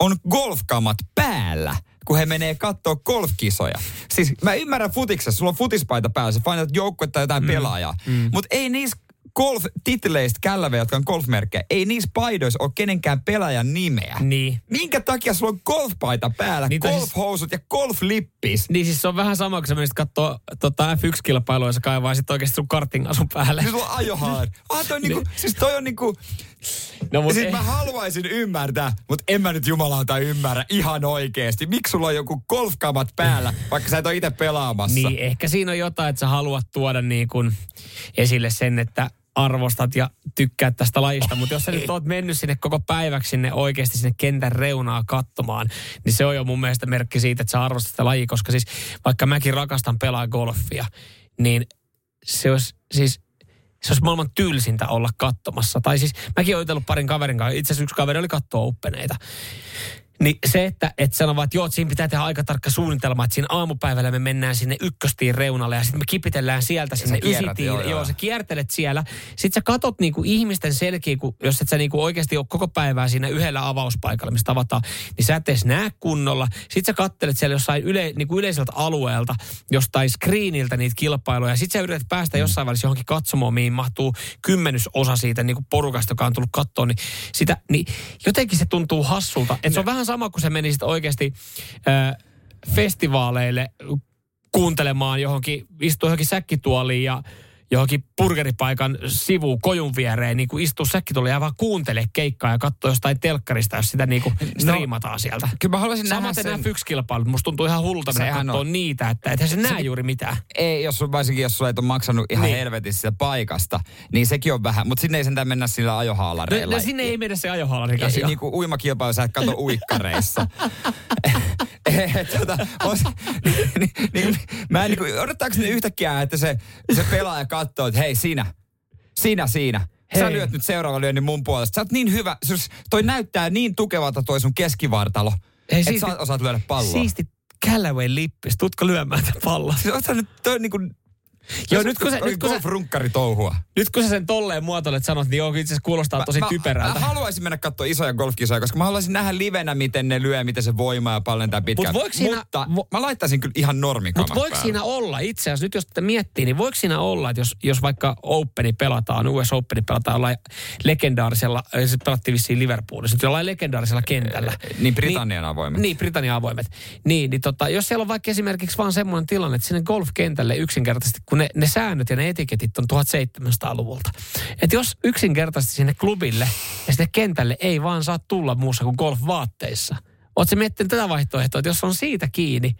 on golfkamat päällä, kun he menee kattoo golfkisoja. Siis mä ymmärrän futiksessa, sulla on futispaita päällä, sä painat joukkuetta tai jotain mm. pelaajaa. Mm. Mutta ei niissä golf-titleistä källävejä, jotka on golfmerkkejä, ei niissä paidoissa ole kenenkään pelaajan nimeä. Niin. Minkä takia sulla on golfpaita päällä, Niin, tai golfhousut ja golflippis? Niin siis se on vähän sama, kun sä menisit kattoo tota F1-kilpailua ja sä kaivaisit oikeasti sun kartingasun päälle. Niin sulla on ajohaar. Ah, toi niinku, siis toi on niinku, No, mut siis ei- mä haluaisin ymmärtää, mutta en mä nyt jumalauta ymmärrä ihan oikeesti. Miksi sulla on joku golfkamat päällä, vaikka sä et ole itse pelaamassa? Niin, ehkä siinä on jotain, että sä haluat tuoda niin kuin esille sen, että arvostat ja tykkäät tästä lajista, mutta jos sä nyt oot mennyt sinne koko päiväksi sinne oikeasti sinne kentän reunaa katsomaan, niin se on jo mun mielestä merkki siitä, että sä arvostat sitä lajia, koska siis vaikka mäkin rakastan pelaa golfia, niin se olisi siis se olisi maailman tylsintä olla katsomassa. Tai siis mäkin olen jutellut parin kaverin kanssa. Itse asiassa yksi kaveri oli katsoa oppeneita. Niin se, että, että sanovat, että joo, että siinä pitää tehdä aika tarkka suunnitelma, että siinä aamupäivällä me mennään sinne ykköstiin reunalle ja sitten me kipitellään sieltä sinne ysitiin. joo, Joo, joo. sä kiertelet siellä. Sitten sä katot niinku ihmisten selkiä, kun, jos et sä niinku oikeasti ole koko päivää siinä yhdellä avauspaikalla, mistä avataan, niin sä et edes näe kunnolla. Sitten sä kattelet siellä jossain yle, niinku yleiseltä alueelta, jostain screeniltä niitä kilpailuja. Sitten sä yrität päästä jossain välissä johonkin katsomoon, mihin mahtuu kymmenysosa siitä niinku porukasta, joka on tullut kattoon. Niin, sitä, niin jotenkin se tuntuu hassulta. Että se on vähän sama, kun sä menisit oikeasti äh, festivaaleille kuuntelemaan johonkin, istua johonkin säkkituoliin ja johonkin burgeripaikan sivuun kojun viereen, niin kuin istuu säkkituoliin ja vaan kuuntele keikkaa ja katsoo jostain telkkarista, jos sitä niin kuin striimataan sieltä. Kyllä mä haluaisin nähdä Samaten sen... nämä Fyx-kilpailut. Musta tuntuu ihan hullulta mennä Sehän katsoa on- niitä, että ethän se näe juuri mitään. Ei, jos varsinkin jos sulla et ole maksanut ihan Niin. helvetissä paikasta, niin sekin on vähän. Mutta sinne ei sentään mennä sillä No, ajohaalareilla. no sinne ei mene se ajohaalari Ei, kanssa. niin kuin uimakilpailu, sä et kato uikkareissa. Tota, os, niin, niin, mä en niin kuin, odottaako ne yhtäkkiä, että se, se pelaaja katsoo, että hei sinä, sinä siinä. Sä Hei. lyöt nyt seuraava lyönnin mun puolesta. Sä oot niin hyvä, siis toi näyttää niin tukevalta toi sun keskivartalo, Hei, että siisti- sä osaat lyödä palloa. Siisti Callaway lippis. Tuutko lyömään tämän pallon? Siis oot sä nyt toi niin kuin, Joo, nyt kun, sä, nyt, kun sä, touhua. nyt kun sä sen tolleen muotoilet sanot, niin joo, itse asiassa kuulostaa tosi mä, typerältä. Mä haluaisin mennä katsoa isoja golfkisoja, koska mä haluaisin nähdä livenä, miten ne lyö, miten se voima ja paljon tää pitkään. Mut voiko siinä- Mutta vo- mä laittaisin kyllä ihan normikamat Mutta voiko siinä olla, itse asiassa nyt jos tätä miettii, niin voiko siinä olla, että jos, jos vaikka Openi pelataan, US Openi pelataan jollain legendaarisella, äh, se pelattiin vissiin Liverpoolissa, jollain legendaarisella kentällä. Niin Britannian avoimet. Niin, Britannian avoimet. Niin, niin tota, jos siellä on vaikka esimerkiksi vaan semmoinen tilanne, että sinne golfkentälle yksinkertaisesti, kun ne, ne säännöt ja ne etiketit on 1700-luvulta. Että jos yksinkertaisesti sinne klubille ja sinne kentälle ei vaan saa tulla muussa kuin golfvaatteissa. Oletko miettinyt tätä vaihtoehtoa, että jos on siitä kiinni,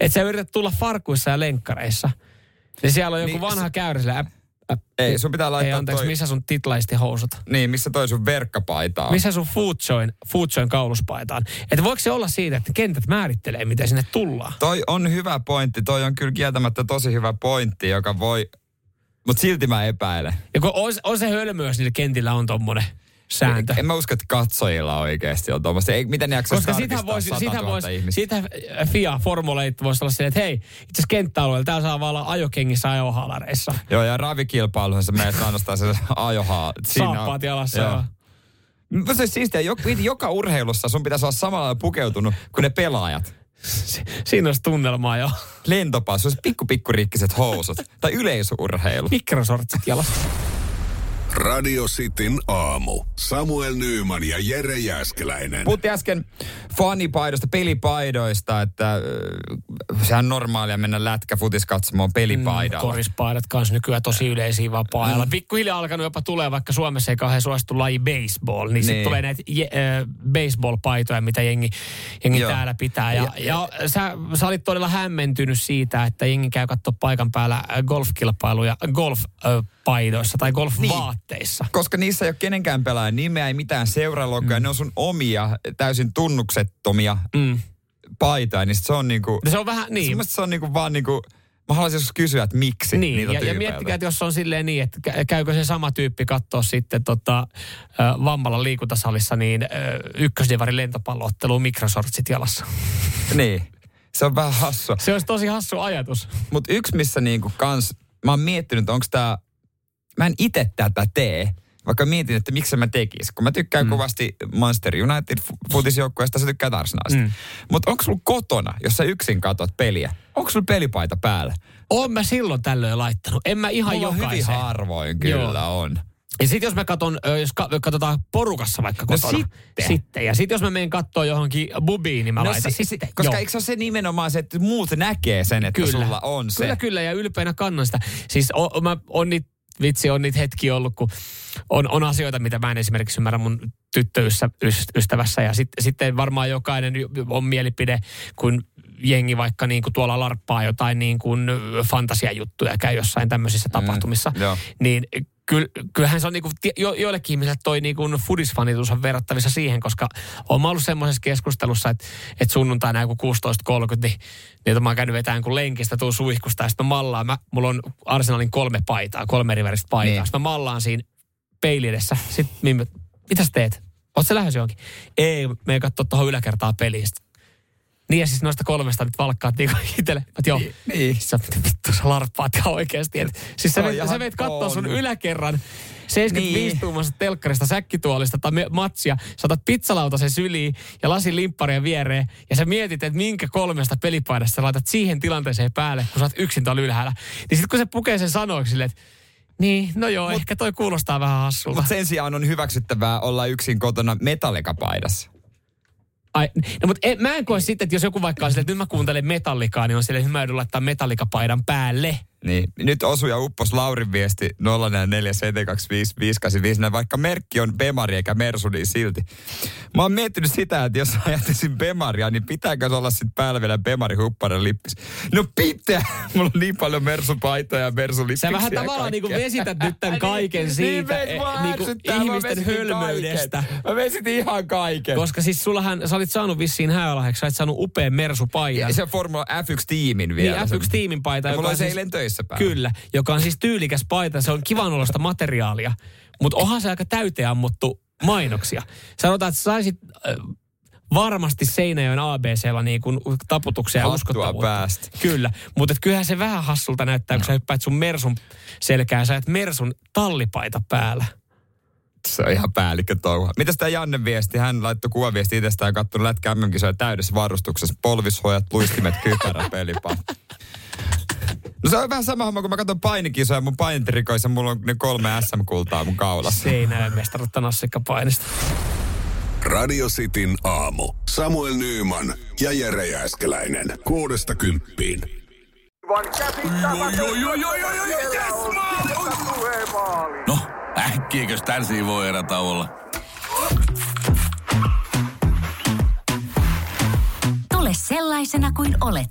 että sä yrität tulla farkuissa ja lenkkareissa, niin siellä on joku Niin, vanha käyrä sillä, Ei, sun pitää ei laittaa anteeksi, toi... missä sun titlaisti housut? Niin, missä toi sun verkkapaita on. Missä sun foodjoin, foodjoin kauluspaitaan? Että voiko se olla siitä, että kentät määrittelee, miten sinne tullaan? Toi on hyvä pointti. Toi on kyllä kieltämättä tosi hyvä pointti, joka voi... Mutta silti mä epäilen. Ja kun on, on se hölmö, jos niillä kentillä on tommonen sääntö. En mä usko, että katsojilla oikeasti on tuommoista. Ei, miten ne Koska sitä tarkistaa voisi, 100 sitä 000 voisi, ihmistä? sitä FIA Formula 8 voisi olla silleen, että hei, itse asiassa kenttäalueella täällä saa vaan olla ajokengissä ajohalareissa. Joo, ja ravikilpailussa se menet ainoastaan se ajohaa. Saappaat jalassa. Joo. Mutta se siistiä, joka, urheilussa sun pitäisi olla samalla pukeutunut kuin ne pelaajat. Si- Siinä olisi tunnelmaa jo. Lentopassu, se pikku pikku rikkiset housut. tai yleisurheilu. Mikrosortsit jalassa. Radio Cityn aamu. Samuel Nyyman ja Jere Jäskeläinen. Puhuttiin äsken fanipaidoista, pelipaidoista, että äh, sehän on normaalia mennä lätkäfutis katsomaan pelipaidalla. Mm, Korispaidat kanssa nykyään tosi yleisiä vapaa-ajalla. Pikkuhiljaa alkanut jopa tulee, vaikka Suomessa ei kauhean suosittu laji baseball, niin, sitten Niin. tulee näitä je, äh, baseball-paitoja, mitä jengi, jengi Joo. täällä pitää. Ja, ja, ja sä, sä olit todella hämmentynyt siitä, että jengi käy katsoa paikan päällä äh, golfkilpailuja golf-paidoissa tai golfvaatteissa. Koska niissä ei ole kenenkään pelaajan nimeä, ei mitään seuralogoja, mm. ne on sun omia, täysin tunnuksettomia Mm. paitoja, niin se on niinku... Se on vähän niin. Niin. Se on niinku vaan niinku Mä haluaisin joskus kysyä, että miksi Niin, niitä ja, ja miettikää, että jos on silleen niin, että kä- käykö se sama tyyppi katsoa sitten tota, Vammalan liikuntasalissa niin ykkösdivarin lentopalloottelu mikrosortsit jalassa. Niin. Se on vähän hassua. Se olisi tosi hassu ajatus. Mutta yksi, missä niinku kans, mä oon miettinyt, onko tää, mä en itse tätä tee, vaikka mietin, että miksi mä tekis. Kun mä tykkään mm. kovasti Manchester United fu- futisjoukkueesta, sä tykkäät Arsenalista. Mm. Mutta onko sulla kotona, jos sä yksin katot peliä, onko sulla pelipaita päällä? Oon mä silloin tällöin laittanut. En mä ihan Mulla on hyvin harvoin kyllä Joo. on. Ja sitten jos mä katon, jos ka- katsotaan porukassa vaikka No kotona. sitten. sitten. Ja sitten jos mä menen kattoo johonkin bubiin, niin mä No laitan si- si- sitten. koska Joo. eikö se ole se nimenomaan se, että muut näkee sen, että Kyllä. sulla on se. Kyllä, kyllä, ja ylpeänä kannan sitä. Siis on, mä, on niitä, vitsi, on niitä hetkiä ollut, kun on, on asioita, mitä mä en esimerkiksi ymmärrä mun tyttöystävässä. Ja sit, sitten varmaan jokainen on mielipide, kun jengi vaikka niin kuin tuolla larppaa jotain niin kuin fantasiajuttuja, käy jossain tämmöisissä tapahtumissa. joo. Niin kyllä, kyllähän se on niinku, jo, joillekin ihmisille toi niinku fudisfanitus on verrattavissa siihen, koska olen ollut semmoisessa keskustelussa, että, että sunnuntaina joku 16.30, niin, niin mä oon käynyt vetämään kun lenkistä, tuun suihkusta ja sitten mallaan, mä, mulla on Arsenalin kolme paitaa, kolme eri väristä paitaa, Niin. sitten mä mallaan siinä peili edessä. Sitten mitä sä teet? Oot sä lähes johonkin? Ei, me ei katsoa tuohon yläkertaan peliin. Niin ja siis noista kolmesta nyt valkkaat niinku itselle. Että joo, Niin. sä, vittu sä larppaat ihan oikeasti. Et, siis sä, ihan sä vet katsoa sun yläkerran 75-tuumaisesta telkkarista säkkituolista tai matsia. Sä otat pizzalautasen syliin ja lasin limpparia viereen ja sä mietit, että minkä kolmesta pelipaidasta sä laitat siihen tilanteeseen päälle, kun sä oot yksin tuolla ylhäällä. Niin sitten kun se pukee sen sanoiksi että niin, no joo, Mut, ehkä toi kuulostaa vähän hassulta. Mutta sen sijaan on hyväksyttävää olla yksin kotona metallikapaidassa. Ai, no mutta en, mä en koe sitten, että jos joku vaikka on silleen, että nyt mä kuuntelen metallikaa, niin on silleen, että mä joudun laittaa metallikapaidan päälle. Niin, nyt osui ja uppos Laurin viesti 047255855, vaikka merkki on Bemari eikä Mersu, niin silti. Mä oon miettinyt sitä, että jos ajattelisin Bemaria, niin pitääkö se olla sitten päällä vielä Bemari hupparen lippis? No pitää! Mulla on niin paljon Mersu-paitoja ja mersu Sä vähän tavallaan niinku vesität nyt tämän kaiken siitä niin, eh, mua niinku ärsyttää, mä ihmisten hölmöydestä. kaiken. Mä vesitin ihan kaiken. Koska siis sullahan, sä olit saanut vissiin hääläheksi, sä olit saanut upean Mersu-paidan. Ja se on Formula F1-tiimin Niin, vielä. F1-tiimin paita. Ja joka mulla on oli se siis- eilen töissä päällä. Kyllä, joka on siis tyylikäs paita. Se on kivan olosta materiaalia. Mutta onhan se aika täyteen ammuttu mainoksia. Sanotaan, että saisit äh, varmasti Seinäjoen ABClla niin kuin taputuksia ja uskottavuutta. päästä. Kyllä, mutta kyllähän se vähän hassulta näyttää, kun sä hyppäät sun Mersun selkään ja sä et Mersun tallipaita päällä. Se on ihan päällikkö touha. Mitäs tää Janne viesti? Hän laittoi kuvaviesti itsestään ja katsonut lätkä mm täydessä varustuksessa. Polvishojat, luistimet, kypärä, pelipä. No se on vähän sama homma, kun mä katson painikisoja mun painitrikoissa, mulla on ne kolme SM-kultaa mun kaulassa. Seinäjoen mestaruutta nassikkapainista. Radio Cityn aamu. Samuel Nyyman ja Jere Jääskeläinen. Kuudesta kymppiin. No, äkkiäkös tän voi erä olla? Tule sellaisena kuin olet,